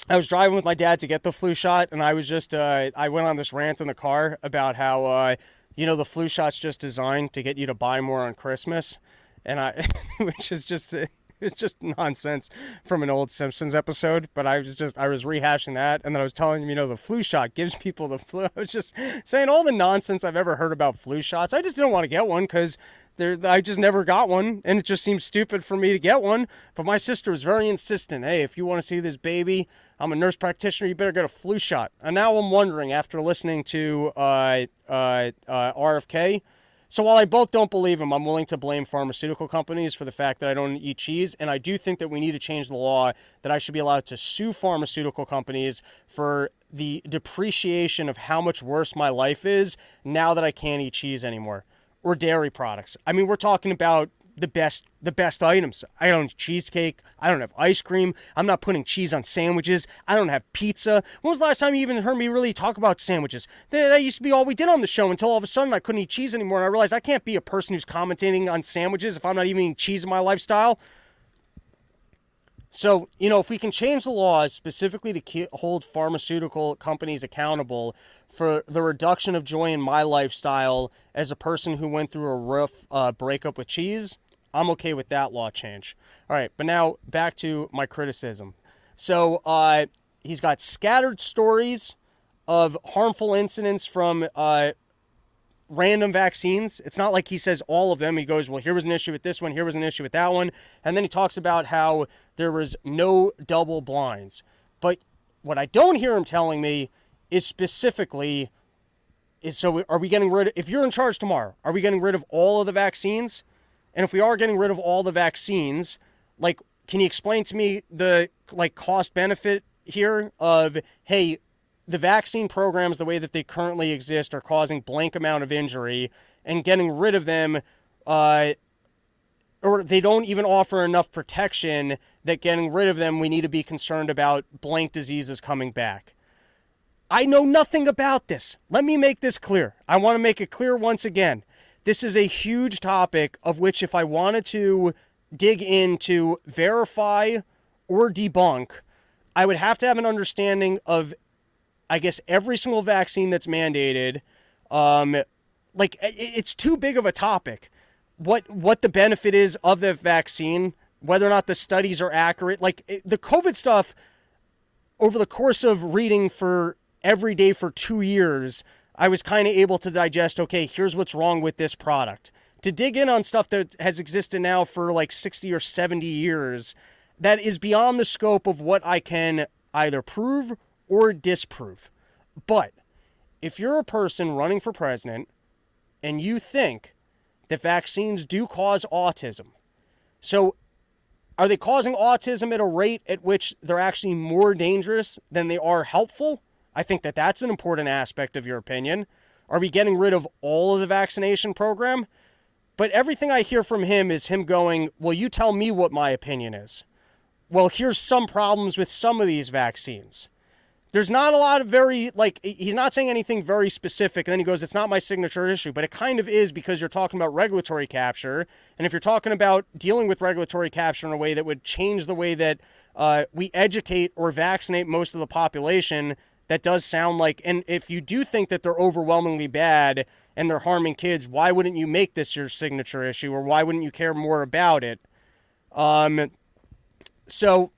I was driving with my dad to get the flu shot, and I was just uh, I went on this rant in the car about how uh, you know the flu shot's just designed to get you to buy more on Christmas, and I which is just it's just nonsense from an old Simpsons episode. But I was just I was rehashing that, and then I was telling him you know the flu shot gives people the flu. I was just saying all the nonsense I've ever heard about flu shots. I just didn't want to get one because there, I just never got one, and it just seems stupid for me to get one. But my sister was very insistent. Hey, if you want to see this baby, I'm a nurse practitioner. You better get a flu shot. And now I'm wondering, after listening to uh, uh, uh, RFK, so while I both don't believe him, I'm willing to blame pharmaceutical companies for the fact that I don't eat cheese, and I do think that we need to change the law that I should be allowed to sue pharmaceutical companies for the depreciation of how much worse my life is now that I can't eat cheese anymore or dairy products. I mean, we're talking about the best the best items. I don't have cheesecake. I don't have ice cream. I'm not putting cheese on sandwiches. I don't have pizza. When was the last time you even heard me really talk about sandwiches? That, that used to be all we did on the show until all of a sudden I couldn't eat cheese anymore. And I realized I can't be a person who's commentating on sandwiches if I'm not even eating cheese in my lifestyle. So, you know, if we can change the laws specifically to hold pharmaceutical companies accountable for the reduction of joy in my lifestyle as a person who went through a rough uh, breakup with cheese, I'm okay with that law change. All right, but now back to my criticism. So, uh, he's got scattered stories of harmful incidents from uh, random vaccines. It's not like he says all of them. He goes, well, here was an issue with this one, here was an issue with that one. And then he talks about how there was no double blinds. But what I don't hear him telling me is specifically is so are we getting rid of if you're in charge tomorrow, are we getting rid of all of the vaccines? And if we are getting rid of all the vaccines, like can you explain to me the like cost benefit here of hey, the vaccine programs, the way that they currently exist, are causing blank amount of injury, and getting rid of them, uh, or they don't even offer enough protection that getting rid of them, we need to be concerned about blank diseases coming back. I know nothing about this. Let me make this clear. I want to make it clear once again. This is a huge topic of which, if I wanted to dig into, verify, or debunk, I would have to have an understanding of I guess every single vaccine that's mandated, um, like it's too big of a topic. What what the benefit is of the vaccine, whether or not the studies are accurate, like the COVID stuff. Over the course of reading for every day for two years, I was kind of able to digest. Okay, here's what's wrong with this product. To dig in on stuff that has existed now for like sixty or seventy years, that is beyond the scope of what I can either prove or disprove. But if you're a person running for president and you think that vaccines do cause autism, so are they causing autism at a rate at which they're actually more dangerous than they are helpful? I think that that's an important aspect of your opinion. Are we getting rid of all of the vaccination program? But everything I hear from him is him going, Well, you tell me what my opinion is. Well, here's some problems with some of these vaccines there's not a lot of very like he's not saying anything very specific and then he goes it's not my signature issue but it kind of is because you're talking about regulatory capture and if you're talking about dealing with regulatory capture in a way that would change the way that uh, we educate or vaccinate most of the population that does sound like and if you do think that they're overwhelmingly bad and they're harming kids why wouldn't you make this your signature issue or why wouldn't you care more about it um so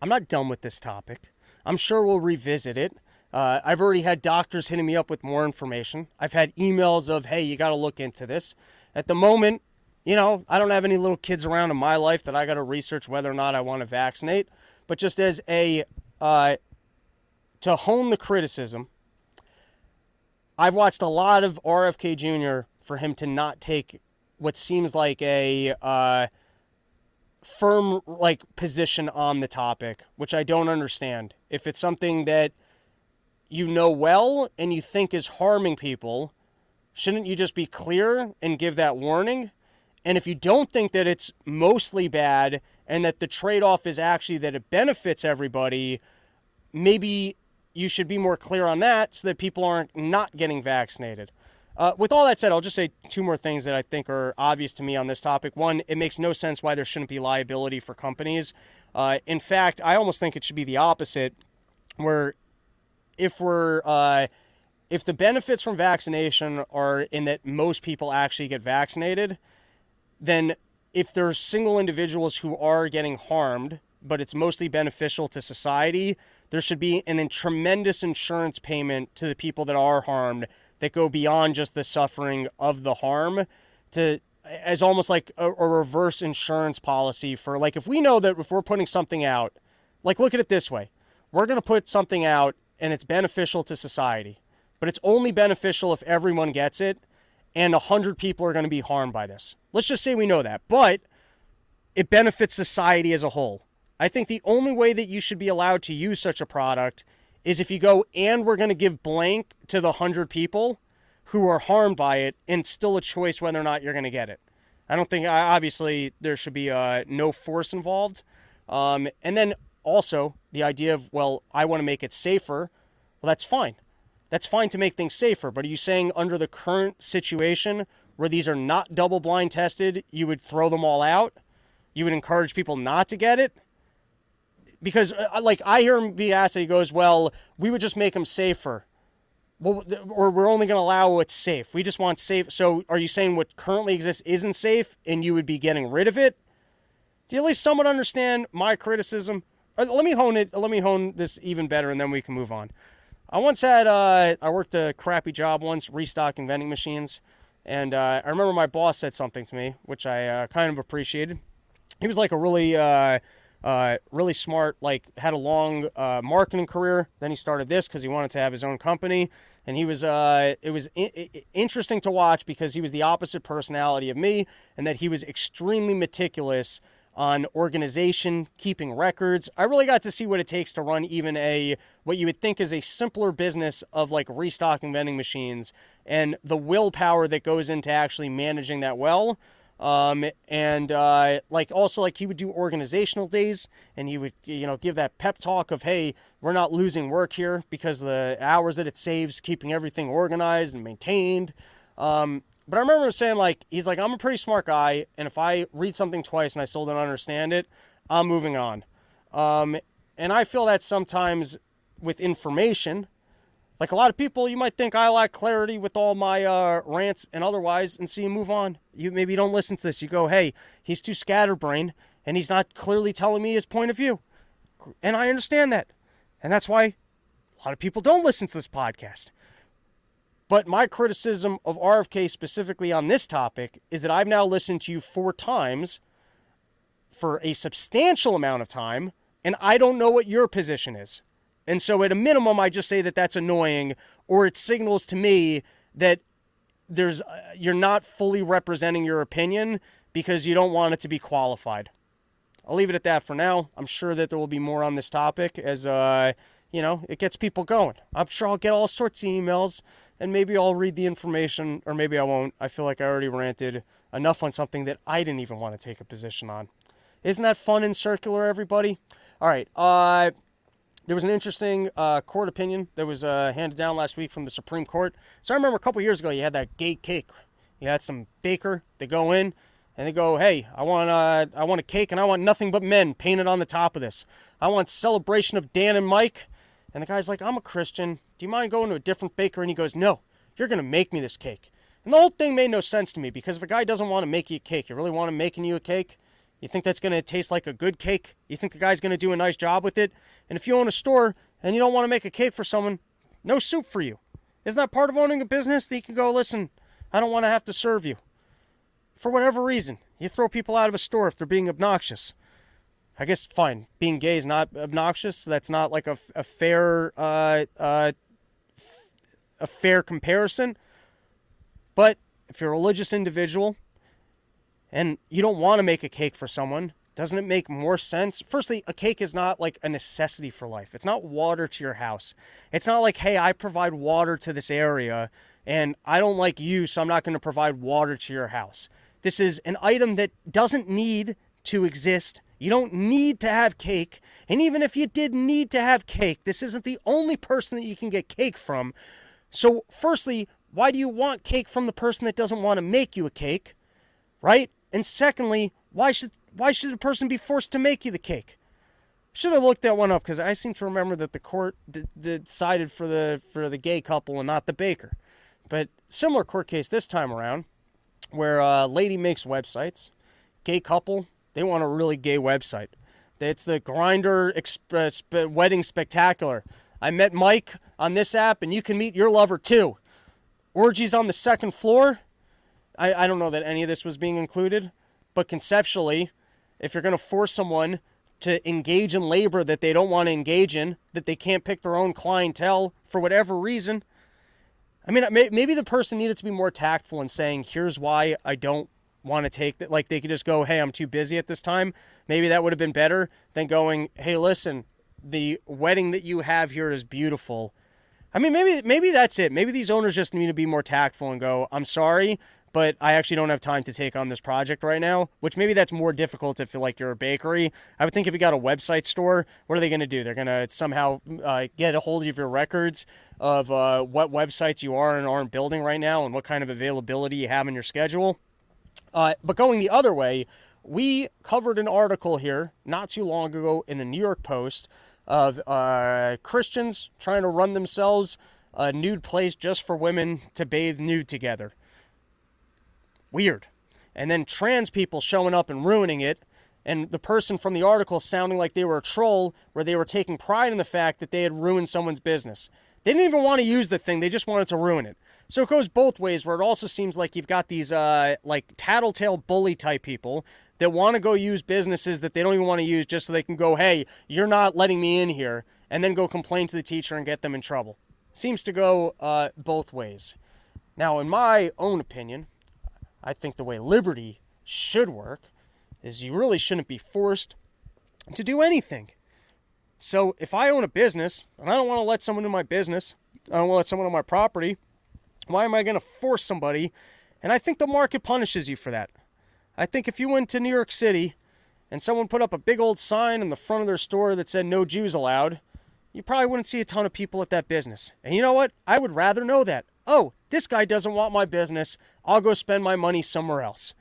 I'm not done with this topic. I'm sure we'll revisit it. Uh, I've already had doctors hitting me up with more information. I've had emails of, hey, you got to look into this. At the moment, you know, I don't have any little kids around in my life that I got to research whether or not I want to vaccinate. But just as a, uh, to hone the criticism, I've watched a lot of RFK Jr. for him to not take what seems like a, uh, firm like position on the topic, which I don't understand. If it's something that you know well and you think is harming people, shouldn't you just be clear and give that warning? And if you don't think that it's mostly bad and that the trade off is actually that it benefits everybody, maybe you should be more clear on that so that people aren't not getting vaccinated. Uh, with all that said, I'll just say two more things that I think are obvious to me on this topic. One, it makes no sense why there shouldn't be liability for companies. Uh, in fact, I almost think it should be the opposite, where if we're uh, if the benefits from vaccination are in that most people actually get vaccinated, then if there's single individuals who are getting harmed, but it's mostly beneficial to society, there should be an, a tremendous insurance payment to the people that are harmed that go beyond just the suffering of the harm to as almost like a, a, reverse insurance policy for like if we know that if we're putting something out like look at it this way. We're going to put something out and it's beneficial to society but it's only beneficial if everyone gets it and 100 people are going to be harmed by this. Let's just say we know that but it benefits society as a whole i think the only way that you should be allowed to use such a product is if you go and we're going to give blank to the 100 people who are harmed by it and still a choice whether or not you're going to get it. I don't think obviously there should be uh, no force involved. Um, and then also the idea of well, I want to make it safer. Well, that's fine. That's fine to make things safer. But are you saying under the current situation where these are not double blind tested, you would throw them all out? You would encourage people not to get it? Because uh, like I hear him be asked, he goes, "Well, we would just make them safer." Well, or we're only going to allow what's safe. We just want safe. So, are you saying what currently exists isn't safe, and you would be getting rid of it? Do you at least somewhat understand my criticism? Uh, let me hone it. Let me hone this even better, and then we can move on. I once had uh, I worked a crappy job once restocking vending machines, and uh, I remember my boss said something to me, which I uh, kind of appreciated. He was like a really uh, really smart, like had a long uh, marketing career. Then he started this because he wanted to have his own company, and he was. Uh, it was interesting to watch because he was the opposite personality of me, and that he was extremely meticulous on organization, keeping records. I really got to see what it takes to run even a what you would think is a simpler business of like restocking vending machines and the willpower that goes into actually managing that well. Um, and uh, like also like he would do organizational days and he would you know give that pep talk of hey we're not losing work here because the hours that it saves keeping everything organized and maintained. Um, but i remember saying like he's like i'm a pretty smart guy and if i read something twice and i still don't understand it i'm moving on. Um, and i feel that sometimes with information like a lot of people, you might think I lack clarity with all my uh, rants and otherwise, and so you move on. You maybe don't listen to this. You go, hey, he's too scatterbrained, and he's not clearly telling me his point of view. And I understand that. And that's why a lot of people don't listen to this podcast. But my criticism of RFK specifically on this topic is that I've now listened to you four times for a substantial amount of time, and I don't know what your position is. And so, at a minimum, I just say that that's annoying, or it signals to me that there's uh, you're not fully representing your opinion because you don't want it to be qualified. I'll leave it at that for now. I'm sure that there will be more on this topic as uh, you know it gets people going. I'm sure I'll get all sorts of emails, and maybe I'll read the information, or maybe I won't. I feel like I already ranted enough on something that I didn't even want to take a position on. Isn't that fun and circular, everybody? All right. Uh, there was an interesting uh, court opinion that was uh, handed down last week from the Supreme Court. So I remember a couple years ago, you had that gay cake. You had some baker. They go in and they go, "Hey, I want uh, I want a cake and I want nothing but men painted on the top of this. I want celebration of Dan and Mike." And the guy's like, "I'm a Christian. Do you mind going to a different baker?" And he goes, "No, you're gonna make me this cake." And the whole thing made no sense to me because if a guy doesn't want to make you a cake, you really want him making you a cake, you think that's going to taste like a good cake? You think the guy's going to do a nice job with it? And if you own a store and you don't want to make a cake for someone, no soup for you. Isn't that part of owning a business that you can go, listen, I don't want to have to serve you? For whatever reason, you throw people out of a store if they're being obnoxious. I guess fine. Being gay is not obnoxious. That's not like a, a fair uh, uh, a fair comparison. But if you're a religious individual and you don't want to make a cake for someone, doesn't it make more sense? Firstly, a cake is not like a necessity for life. It's not water to your house. It's not like, hey, I provide water to this area and I don't like you, so I'm not going to provide water to your house. This is an item that doesn't need to exist. You don't need to have cake. And even if you did need to have cake, this isn't the only person that you can get cake from. So, firstly, why do you want cake from the person that doesn't want to make you a cake? Right? And secondly, why should why should a person be forced to make you the cake? Should have looked that one up because I seem to remember that the court d- decided for the for the gay couple and not the baker. But similar court case this time around, where a lady makes websites, gay couple they want a really gay website. It's the Grindr Express uh, Wedding Spectacular. I met Mike on this app, and you can meet your lover too. Orgies on the second floor. I, I don't know that any of this was being included, but conceptually, if you're going to force someone to engage in labor that they don't want to engage in, that they can't pick their own clientele for whatever reason, I mean, maybe the person needed to be more tactful in saying, here's why I don't want to take that. Like they could just go, hey, I'm too busy at this time. Maybe that would have been better than going, hey, listen, the wedding that you have here is beautiful. I mean, maybe maybe that's it. Maybe these owners just need to be more tactful and go, I'm sorry, but I actually don't have time to take on this project right now, which maybe that's more difficult if like you're a bakery. I would think if you got a website store, what are they going to do? They're going to somehow uh, get a hold of your records of uh, what websites you are and aren't building right now and what kind of availability you have in your schedule. Uh, but going the other way, we covered an article here not too long ago in the New York Post of uh, Christians trying to run themselves a nude place just for women to bathe nude together. Weird. And then trans people showing up and ruining it, and the person from the article sounding like they were a troll, where they were taking pride in the fact that they had ruined someone's business. They didn't even want to use the thing, they just wanted to ruin it. So it goes both ways, where it also seems like you've got these uh, like tattletale bully type people that want to go use businesses that they don't even want to use just so they can go, hey, you're not letting me in here, and then go complain to the teacher and get them in trouble. Seems to go uh, both ways. Now, in my own opinion, I think the way liberty should work is you really shouldn't be forced to do anything. So if I own a business and I don't want to let someone in my business, I don't want to let someone on my property, why am I going to force somebody? And I think the market punishes you for that. I think if you went to New York City and someone put up a big old sign in the front of their store that said no Jews allowed, you probably wouldn't see a ton of people at that business. And you know what? I would rather know that. Oh, this guy doesn't want my business. I'll go spend my money somewhere else.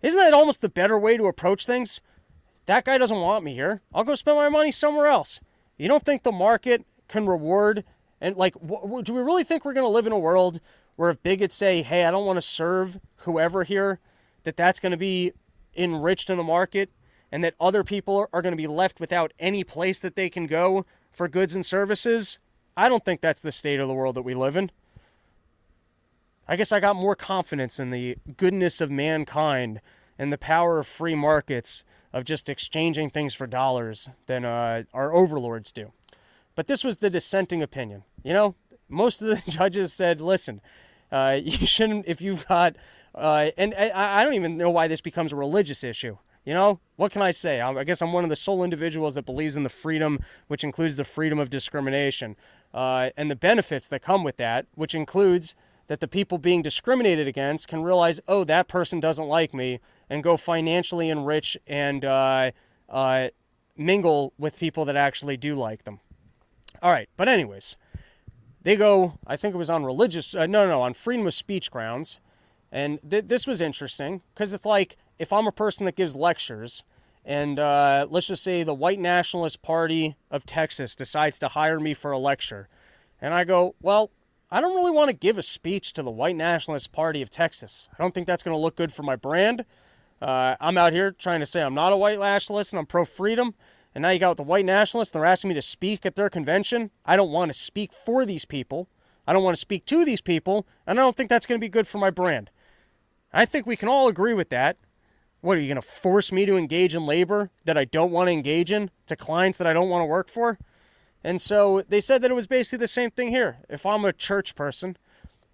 Isn't that almost the better way to approach things? That guy doesn't want me here. I'll go spend my money somewhere else. You don't think the market can reward and like do we really think we're going to live in a world where if bigots say, "Hey, I don't want to serve whoever here," that that's going to be enriched in the market and that other people are going to be left without any place that they can go for goods and services, I don't think that's the state of the world that we live in. I guess I got more confidence in the goodness of mankind and the power of free markets of just exchanging things for dollars than uh, our overlords do. But this was the dissenting opinion. You know, most of the judges said, listen, uh, you shouldn't, if you've got uh, and I, I don't even know why this becomes a religious issue. You know, what can I say? I guess I'm one of the sole individuals that believes in the freedom, which includes the freedom of discrimination uh, and the benefits that come with that, which includes that the people being discriminated against can realize, oh, that person doesn't like me, and go financially enrich and uh, uh, mingle with people that actually do like them. All right, but anyways, they go. I think it was on religious. Uh, no, no, on freedom of speech grounds. And th- this was interesting because it's like if I'm a person that gives lectures, and uh, let's just say the White Nationalist Party of Texas decides to hire me for a lecture, and I go, well, I don't really want to give a speech to the White Nationalist Party of Texas. I don't think that's going to look good for my brand. Uh, I'm out here trying to say I'm not a white nationalist and I'm pro freedom. And now you got the white nationalists, they're asking me to speak at their convention. I don't want to speak for these people. I don't want to speak to these people. And I don't think that's going to be good for my brand. I think we can all agree with that. What are you going to force me to engage in labor that I don't want to engage in to clients that I don't want to work for? And so they said that it was basically the same thing here. If I'm a church person,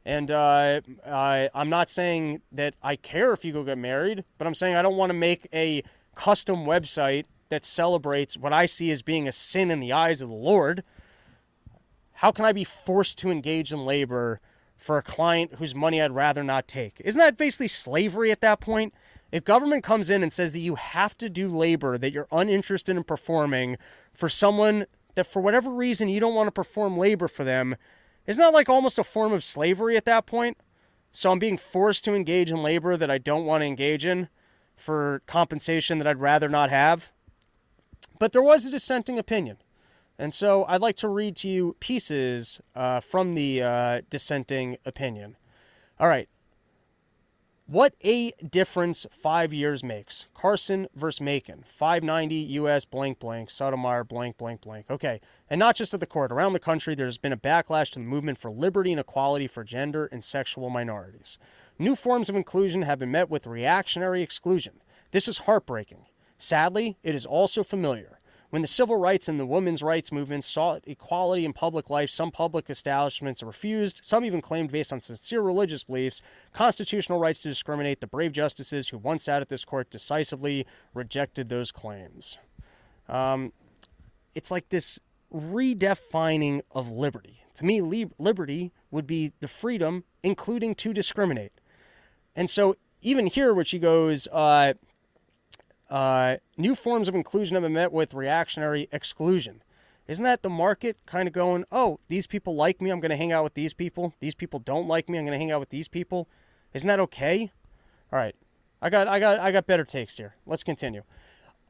and uh, I, I'm not saying that I care if you go get married, but I'm saying I don't want to make a custom website that celebrates what I see as being a sin in the eyes of the Lord. How can I be forced to engage in labor for a client whose money I'd rather not take. Isn't that basically slavery at that point? If government comes in and says that you have to do labor that you're uninterested in performing for someone that for whatever reason you don't want to perform labor for them, isn't that like almost a form of slavery at that point? So I'm being forced to engage in labor that I don't want to engage in for compensation that I'd rather not have. But there was a dissenting opinion. And so I'd like to read to you pieces uh, from the uh, dissenting opinion. All right. What a difference five years makes. Carson versus Makin. 590 U.S. blank blank. Sotomayor blank blank blank. Okay. And not just at the court. Around the country, there's been a backlash to the movement for liberty and equality for gender and sexual minorities. New forms of inclusion have been met with reactionary exclusion. This is heartbreaking. Sadly, it is also familiar. When the civil rights and the women's rights movements sought equality in public life, some public establishments refused. Some even claimed, based on sincere religious beliefs, constitutional rights to discriminate. The brave justices who once sat at this court decisively rejected those claims. Um, it's like this redefining of liberty. To me, liberty would be the freedom, including to discriminate. And so even here, where she goes, uh, uh, new forms of inclusion have been met with reactionary exclusion. Isn't that the market kind of going, oh, these people like me, I'm going to hang out with these people. These people don't like me, I'm going to hang out with these people. Isn't that okay? All right. I got I got I got better takes here. Let's continue.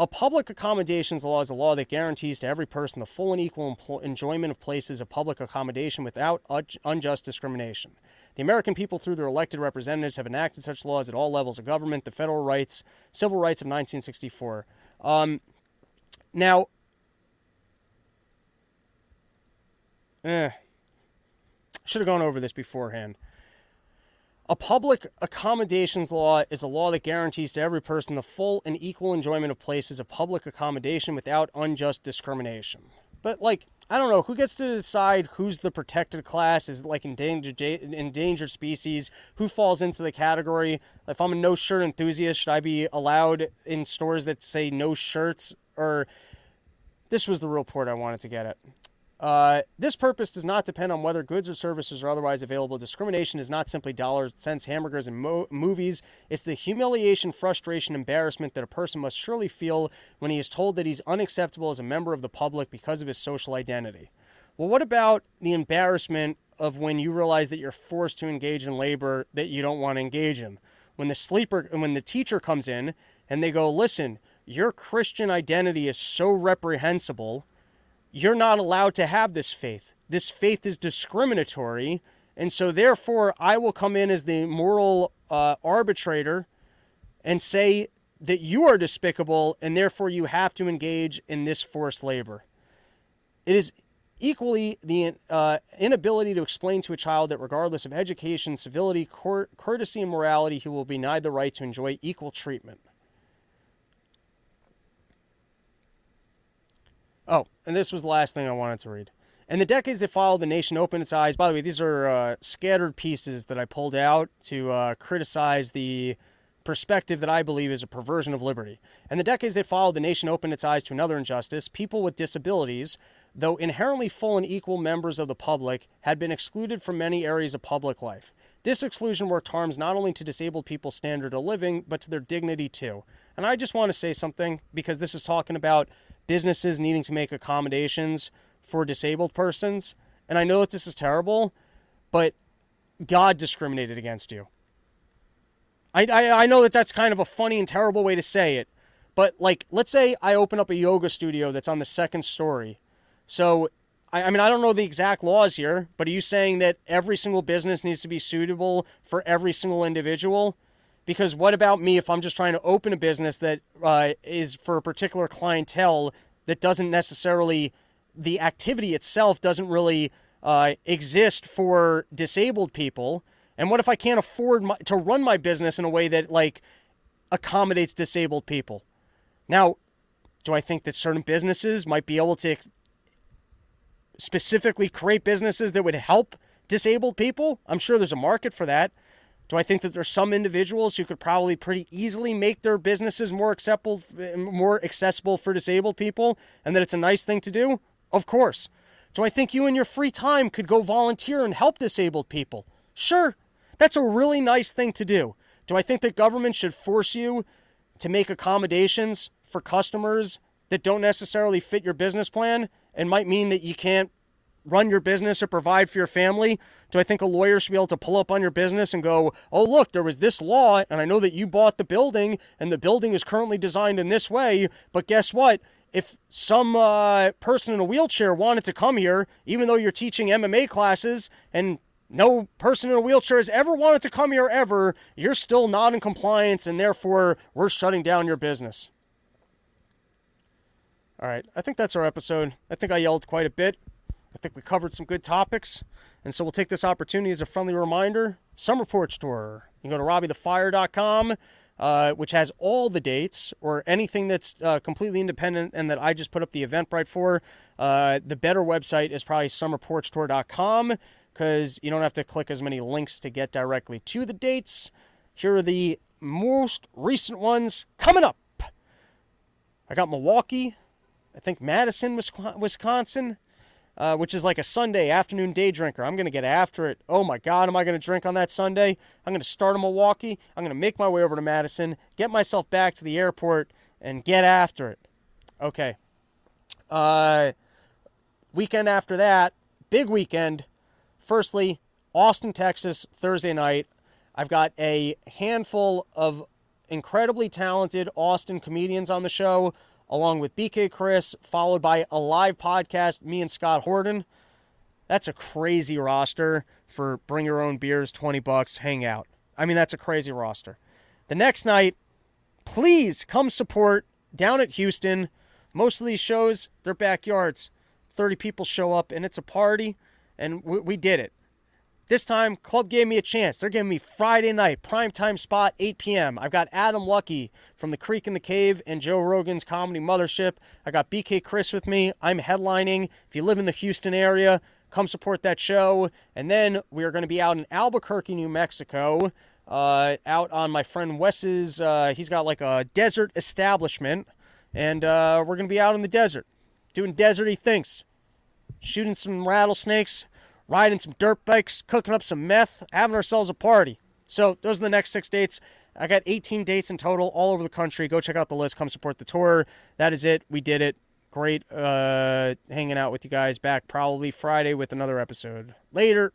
A public accommodations law is a law that guarantees to every person the full and equal empl- enjoyment of places of public accommodation without unjust discrimination. The American people, through their elected representatives, have enacted such laws at all levels of government, the federal rights, civil rights of 1964. Um, now, eh, should have gone over this beforehand. A public accommodations law is a law that guarantees to every person the full and equal enjoyment of places of public accommodation without unjust discrimination. But, like, I don't know, who gets to decide who's the protected class? Is like endangered, endangered species? Who falls into the category? If I'm a no shirt enthusiast, should I be allowed in stores that say no shirts? Or this was the real port I wanted to get at. Uh, this purpose does not depend on whether goods or services are otherwise available. Discrimination is not simply dollars, cents, hamburgers, and mo- movies. It's the humiliation, frustration, embarrassment that a person must surely feel when he is told that he's unacceptable as a member of the public because of his social identity. Well, what about the embarrassment of when you realize that you're forced to engage in labor that you don't want to engage in? When the sleeper, when the teacher comes in and they go, "Listen, your Christian identity is so reprehensible." You're not allowed to have this faith. This faith is discriminatory. And so, therefore, I will come in as the moral uh, arbitrator and say that you are despicable and therefore you have to engage in this forced labor. It is equally the uh, inability to explain to a child that regardless of education, civility, cour- courtesy, and morality, he will be denied the right to enjoy equal treatment. Oh, and this was the last thing I wanted to read. And the decades that followed, the nation opened its eyes. By the way, these are uh, scattered pieces that I pulled out to uh, criticize the perspective that I believe is a perversion of liberty. And the decades that followed, the nation opened its eyes to another injustice. People with disabilities, though inherently full and equal members of the public, had been excluded from many areas of public life. This exclusion worked harms not only to disabled people's standard of living, but to their dignity too. And I just want to say something because this is talking about businesses needing to make accommodations for disabled persons. And I know that this is terrible, but God discriminated against you. I, I, I know that that's kind of a funny and terrible way to say it, but like, let's say I open up a yoga studio that's on the second story. So, I, I mean, I don't know the exact laws here, but are you saying that every single business needs to be suitable for every single individual? Because what about me if I'm just trying to open a business that uh, is for a particular clientele that doesn't necessarily, the activity itself doesn't really uh, exist for disabled people? And what if I can't afford my, to run my business in a way that like accommodates disabled people? Now, do I think that certain businesses might be able to specifically create businesses that would help disabled people? I'm sure there's a market for that. Do I think that there's some individuals who could probably pretty easily make their businesses more acceptable, more accessible for disabled people, and that it's a nice thing to do? Of course. Do I think you in your free time could go volunteer and help disabled people? Sure. That's a really nice thing to do. Do I think that government should force you to make accommodations for customers that don't necessarily fit your business plan and might mean that you can't run your business or provide for your family? Do I think a lawyer should be able to pull up on your business and go, oh, look, there was this law, and I know that you bought the building, and the building is currently designed in this way, but guess what? If some uh, person in a wheelchair wanted to come here, even though you're teaching MMA classes and no person in a wheelchair has ever wanted to come here ever, you're still not in compliance, and therefore we're shutting down your business. All right, I think that's our episode. I think I yelled quite a bit. I think we covered some good topics. And so we'll take this opportunity as a friendly reminder. Summer Porch Tour. You can go to robbiethefire.com, uh, which has all the dates or anything that's uh, completely independent and that I just put up the Eventbrite for. Uh, the better website is probably summerporchtour.com because you don't have to click as many links to get directly to the dates. Here are the most recent ones coming up. I got Milwaukee, I think Madison, Wisconsin, uh, which is like a Sunday afternoon day drinker. I'm going to get after it. Oh my God, am I going to drink on that Sunday? I'm going to start in Milwaukee. I'm going to make my way over to Madison, get myself back to the airport, and get after it. Okay. Uh, weekend after that, big weekend. Firstly, Austin, Texas, Thursday night. I've got a handful of incredibly talented Austin comedians on the show, along with BK Chris, followed by a live podcast, me and Scott Horton. That's a crazy roster for bring your own beers, 20 bucks, hang out. I mean, that's a crazy roster. The next night, please come support down at Houston. Most of these shows, they're backyards. 30 people show up and it's a party, and we, we did it. This time, club gave me a chance. They're giving me Friday night, prime time spot, 8 p.m. I've got Adam Lucky from The Creek and the Cave and Joe Rogan's Comedy Mothership. I got BK Chris with me. I'm headlining. If you live in the Houston area, come support that show. And then we are going to be out in Albuquerque, New Mexico, uh, out on my friend Wes's. Uh, he's got like a desert establishment, and uh, we're going to be out in the desert doing deserty things, shooting some rattlesnakes riding some dirt bikes, cooking up some meth, having ourselves a party. So those are the next six dates. I got 18 dates in total all over the country. Go check out the list. Come support the tour. That is it. We did it. Great uh, hanging out with you guys. Back probably Friday with another episode. Later.